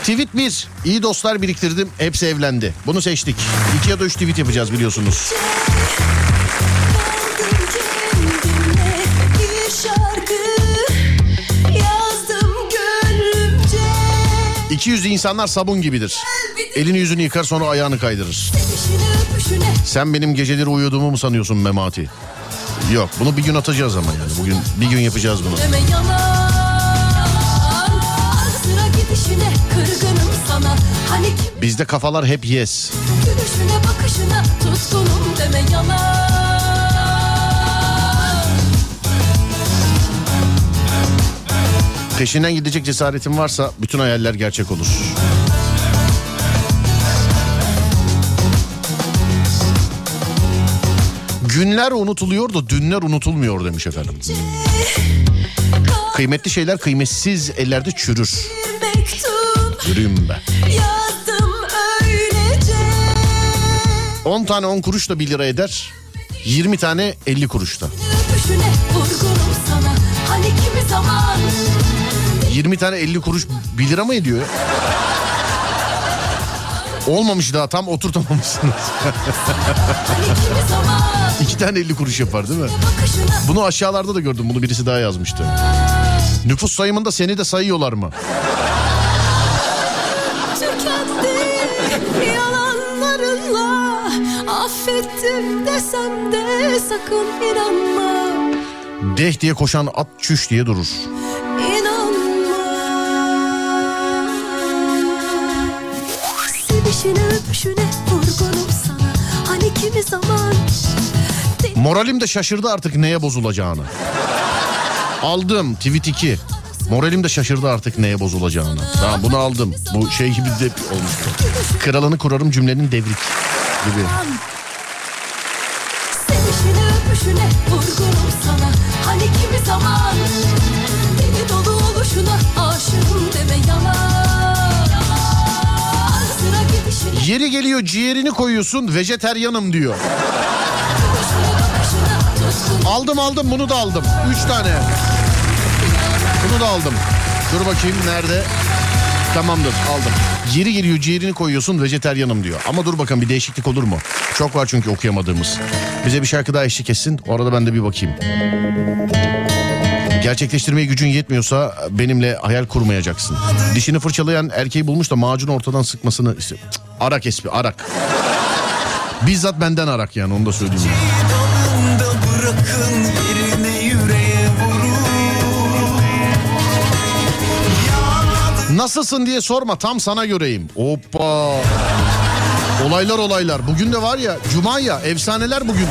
Tweet 1. İyi dostlar biriktirdim hepsi evlendi. Bunu seçtik. 2 ya da 3 tweet yapacağız biliyorsunuz. Bir gönlümce 200 insanlar sabun gibidir. Elini yüzünü yıkar sonra ayağını kaydırır. Sen benim geceleri uyuduğumu mu sanıyorsun Memati? Yok bunu bir gün atacağız ama yani. Bugün bir gün yapacağız bunu. yalan Bizde kafalar hep yes. gülüşüne bakışına tutkunum deme yalan Peşinden gidecek cesaretin varsa bütün hayaller gerçek olur. Günler unutuluyor da dünler unutulmuyor demiş efendim. Kıymetli şeyler kıymetsiz ellerde çürür. Yürüyüm be. yazdım 10 tane 10 kuruş da 1 lira eder. 20 tane 50 kuruş da. öpüşüne vurgunum sana Hani kimi zaman 20 tane 50 kuruş 1 lira mı ediyor? Olmamış daha tam oturtamamışsınız. Hani İki tane 50 kuruş yapar değil mi? Bunu aşağılarda da gördüm. Bunu birisi daha yazmıştı. Nüfus sayımında seni de sayıyorlar mı? tükendi yalanlarınla Affettim desem de sakın inanma Deh diye koşan at çüş diye durur. Hani kimi zaman Moralim de şaşırdı artık neye bozulacağını. Aldım tweet 2. Moralim de şaşırdı artık neye bozulacağını. Tamam bunu aldım. Bu şey gibi de olmuştu. Kralını kurarım cümlenin devrik gibi. Geliyor ciğerini koyuyorsun vejeteryanım diyor. Aldım aldım bunu da aldım. Üç tane. Bunu da aldım. Dur bakayım nerede? Tamamdır aldım. Yeri geliyor ciğerini koyuyorsun vejeteryanım diyor. Ama dur bakalım bir değişiklik olur mu? Çok var çünkü okuyamadığımız. Bize bir şarkı daha eşlik etsin. Orada ben de bir bakayım. Gerçekleştirmeye gücün yetmiyorsa benimle hayal kurmayacaksın. Dişini fırçalayan erkeği bulmuş da macunu ortadan sıkmasını... Cık, Arak espi arak. Bizzat benden arak yani onu da söyleyeyim. Nasılsın diye sorma tam sana göreyim. Hoppa. Olaylar olaylar. Bugün de var ya cuma ya efsaneler bugün.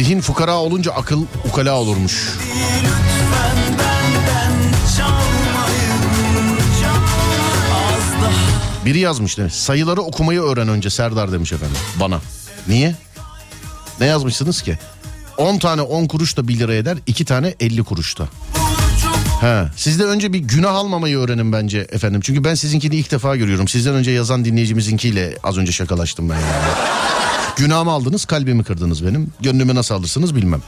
Zihin fukara olunca akıl ukala olurmuş. Biri yazmış demiş. Sayıları okumayı öğren önce Serdar demiş efendim bana. Niye? Ne yazmışsınız ki? 10 tane 10 kuruş da 1 lira eder. 2 tane 50 kuruş da. He, siz de önce bir günah almamayı öğrenin bence efendim. Çünkü ben sizinkini ilk defa görüyorum. Sizden önce yazan dinleyicimizinkiyle az önce şakalaştım ben yani. Günahımı aldınız, kalbimi kırdınız benim. Gönlümü nasıl alırsınız bilmem.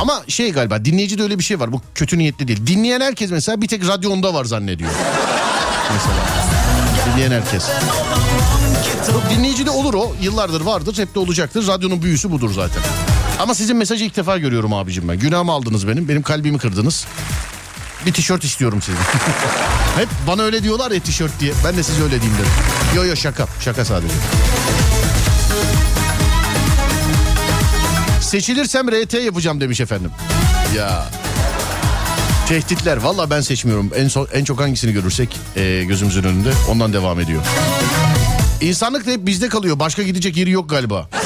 Ama şey galiba dinleyicide öyle bir şey var. Bu kötü niyetli değil. Dinleyen herkes mesela bir tek radyonda var zannediyor. Mesela. Dinleyen herkes. Yok, dinleyicide olur o. Yıllardır vardır. Hep de olacaktır. Radyonun büyüsü budur zaten. Ama sizin mesajı ilk defa görüyorum abicim ben. Günahımı aldınız benim. Benim kalbimi kırdınız. Bir tişört istiyorum sizden. Hep bana öyle diyorlar ya tişört diye. Ben de size öyle diyeyim dedim. Yo yo şaka. Şaka sadece. Seçilirsem RT yapacağım demiş efendim. Ya. Tehditler. Valla ben seçmiyorum. En, son, en çok hangisini görürsek e, gözümüzün önünde ondan devam ediyor. İnsanlık da hep bizde kalıyor. Başka gidecek yeri yok galiba.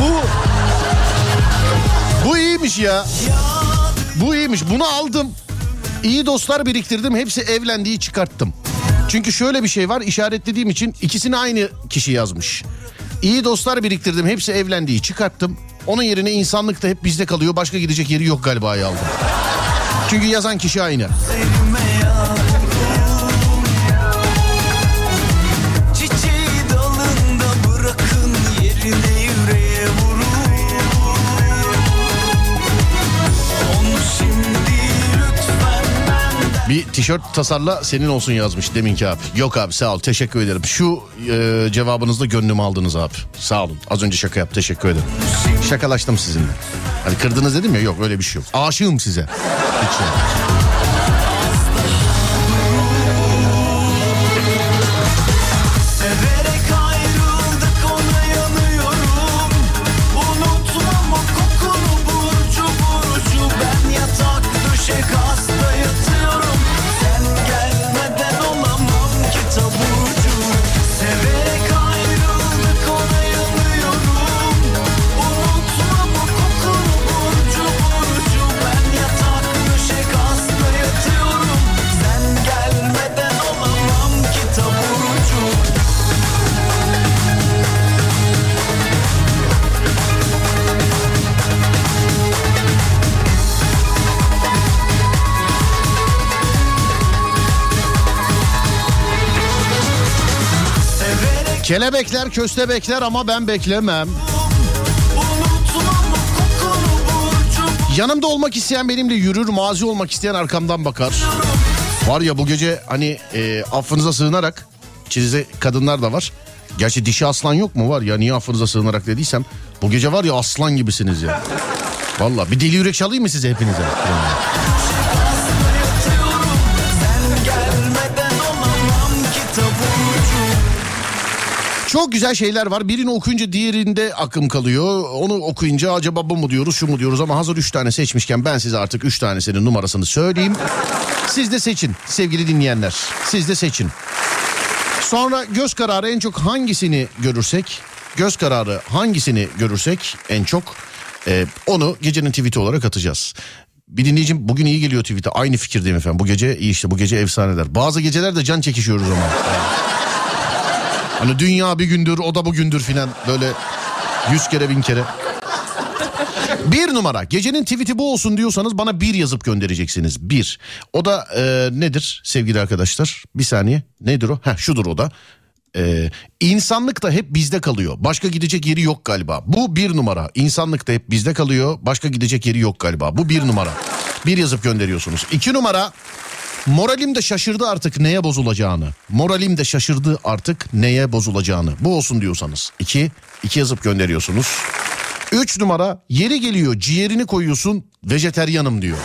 bu bu iyiymiş ya. Bu iyiymiş. Bunu aldım. İyi dostlar biriktirdim. Hepsi evlendiği çıkarttım. Çünkü şöyle bir şey var. işaretlediğim için ikisini aynı kişi yazmış. İyi dostlar biriktirdim. Hepsi evlendiği çıkarttım. Onun yerine insanlık da hep bizde kalıyor. Başka gidecek yeri yok galiba aldım. Çünkü yazan kişi aynı. Bir tişört tasarla senin olsun yazmış deminki abi. Yok abi sağ ol teşekkür ederim. Şu e, cevabınızda gönlümü aldınız abi. Sağ olun. Az önce şaka yap teşekkür ederim. Şakalaştım sizinle. Hani kırdınız dedim ya yok öyle bir şey yok. Aşığım size. Hiç yok. Kelebekler köstebekler ama ben beklemem. Yanımda olmak isteyen benimle yürür, mazi olmak isteyen arkamdan bakar. Var ya bu gece hani e, affınıza sığınarak, içinizde kadınlar da var. Gerçi dişi aslan yok mu var ya niye affınıza sığınarak dediysem. Bu gece var ya aslan gibisiniz ya. Valla bir deli yürek çalayım mı size hepinize? Çok güzel şeyler var. Birini okuyunca diğerinde akım kalıyor. Onu okuyunca acaba bu mu diyoruz şu mu diyoruz ama hazır 3 tane seçmişken ben size artık 3 tanesinin numarasını söyleyeyim. Siz de seçin sevgili dinleyenler. Siz de seçin. Sonra göz kararı en çok hangisini görürsek, göz kararı hangisini görürsek en çok e, onu gecenin tweet'i olarak atacağız. Bir dinleyicim bugün iyi geliyor tweet'e. Aynı fikirdeyim efendim. Bu gece iyi işte bu gece efsaneler. Bazı geceler de can çekişiyoruz ama. Hani dünya bir gündür o da bugündür filan böyle yüz kere bin kere. Bir numara gecenin tweet'i bu olsun diyorsanız bana bir yazıp göndereceksiniz. Bir. O da e, nedir sevgili arkadaşlar? Bir saniye. Nedir o? Heh, şudur o da. Ee, insanlık da hep bizde kalıyor. Başka gidecek yeri yok galiba. Bu bir numara. İnsanlık da hep bizde kalıyor. Başka gidecek yeri yok galiba. Bu bir numara. Bir yazıp gönderiyorsunuz. İki numara. Moralim de şaşırdı artık neye bozulacağını. Moralim de şaşırdı artık neye bozulacağını. Bu olsun diyorsanız. İki. iki yazıp gönderiyorsunuz. Üç numara. Yeri geliyor ciğerini koyuyorsun vejeteryanım diyor.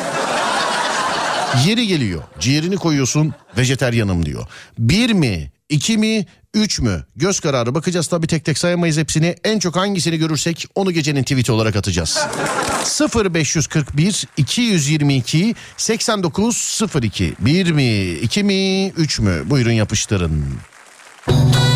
Yeri geliyor ciğerini koyuyorsun vejeteryanım diyor. Bir mi? iki mi? Üç mü? Göz kararı bakacağız tabii tek tek sayamayız hepsini. En çok hangisini görürsek onu gecenin tweet olarak atacağız. 0541 222 8902 1 mi? 2 mi? 3 mü? Buyurun yapıştırın. geçmişken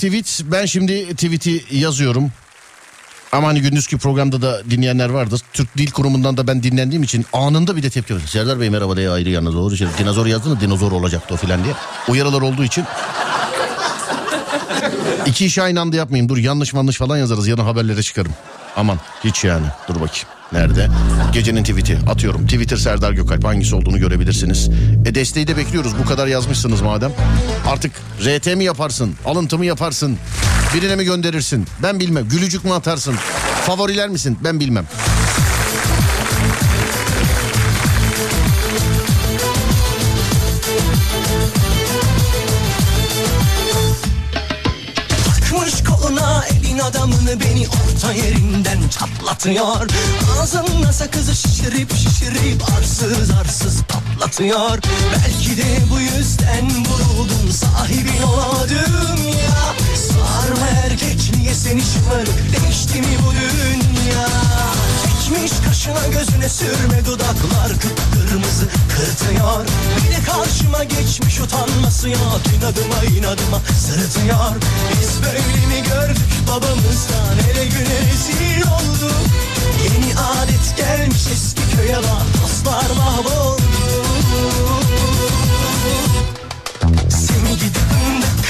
tweet. Ben şimdi tweet'i yazıyorum. Ama hani gündüzki programda da dinleyenler vardı. Türk Dil Kurumu'ndan da ben dinlendiğim için anında bir de tepki verdim. Serdar Bey merhaba diye ayrı yanına doğru. Şey, dinozor yazdın mı dinozor olacaktı o filan diye. Uyarılar olduğu için. İki işi aynı anda yapmayayım. Dur yanlış yanlış falan yazarız. Yarın haberlere çıkarım. Aman hiç yani. Dur bakayım. Nerede? Gecenin tweet'i atıyorum. Twitter Serdar Gökalp hangisi olduğunu görebilirsiniz. E desteği de bekliyoruz. Bu kadar yazmışsınız madem. Artık RT mi yaparsın? Alıntı mı yaparsın? Birine mi gönderirsin? Ben bilmem. Gülücük mü atarsın? Favoriler misin? Ben bilmem. Takmış koluna elin adamını beni orta yerinden çatlatıyor. Ağzımla sakızı şişirip şişirip arsız arsız patlatıyor. Belki de bu yüzden vuruldum sahibin olamadım ya Sarma erkek niye seni şımarık değişti mi bu dünya Çekmiş kaşına gözüne sürme dudaklar kıpkırmızı kırtıyor Bir de karşıma geçmiş utanması yok inadıma inadıma sırıtıyor Biz böyle mi gördük babamızdan hele güne rezil olduk Yeni adet gelmiş eski köye bak dostlar mahvoldu. Seni gidip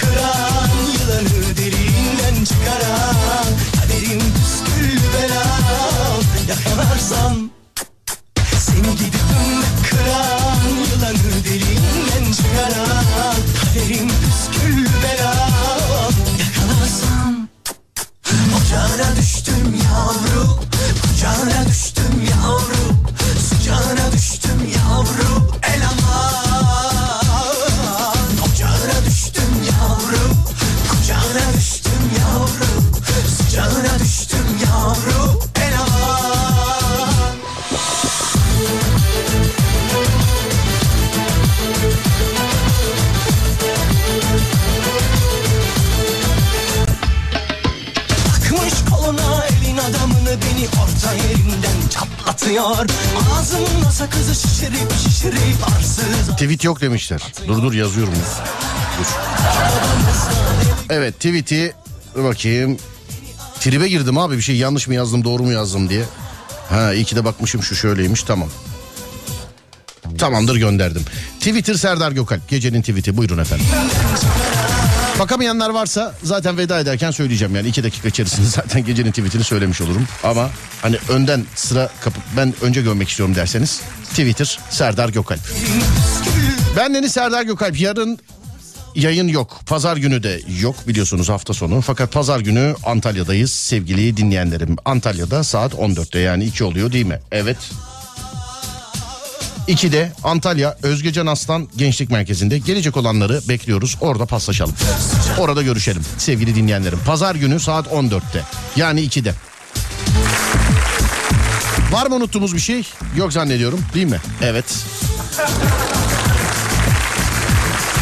kıran yılanı derinden çıkaran Tweet yok demişler. Dur dur yazıyorum. ya. Dur. Evet tweet'i dur bakayım. Tribe girdim abi bir şey yanlış mı yazdım doğru mu yazdım diye. Ha iyi ki de bakmışım şu şöyleymiş tamam. Tamamdır gönderdim. Twitter Serdar Gökalp. Gecenin tweet'i buyurun efendim. Bakamayanlar varsa zaten veda ederken söyleyeceğim yani iki dakika içerisinde zaten gecenin tweetini söylemiş olurum. Ama hani önden sıra kapıp ben önce görmek istiyorum derseniz Twitter Serdar Gökalp. Ben Deniz Serdar Gökalp yarın yayın yok. Pazar günü de yok biliyorsunuz hafta sonu. Fakat pazar günü Antalya'dayız sevgili dinleyenlerim. Antalya'da saat 14'te yani 2 oluyor değil mi? Evet. 2'de Antalya Özgecan Aslan Gençlik Merkezi'nde gelecek olanları bekliyoruz. Orada paslaşalım. Orada görüşelim sevgili dinleyenlerim. Pazar günü saat 14'te yani 2'de. Var mı unuttuğumuz bir şey? Yok zannediyorum değil mi? Evet.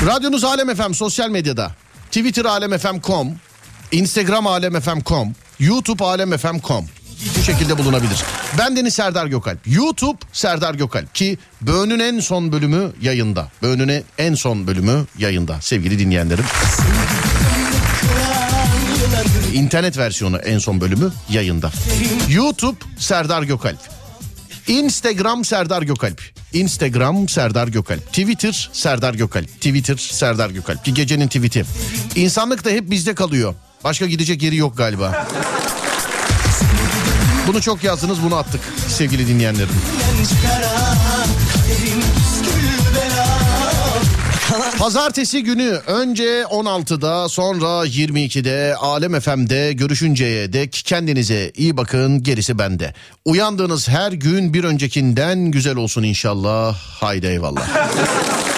Radyonuz Alem FM sosyal medyada. Twitter alemfm.com, Instagram alemfm.com, YouTube alemfm.com. Bu şekilde bulunabilir. Ben Deniz Serdar Gökalp. YouTube Serdar Gökalp ki Böğün'ün en son bölümü yayında. Böğün'ün en son bölümü yayında sevgili dinleyenlerim. İnternet versiyonu en son bölümü yayında. YouTube Serdar Gökalp. Instagram Serdar Gökalp. Instagram Serdar Gökalp. Twitter Serdar Gökalp. Twitter Serdar Gökalp. Ki gecenin tweet'i. İnsanlık da hep bizde kalıyor. Başka gidecek yeri yok galiba. Bunu çok yazdınız bunu attık sevgili dinleyenlerim. Pazartesi günü önce 16'da sonra 22'de Alem FM'de görüşünceye dek kendinize iyi bakın gerisi bende. Uyandığınız her gün bir öncekinden güzel olsun inşallah. Haydi eyvallah.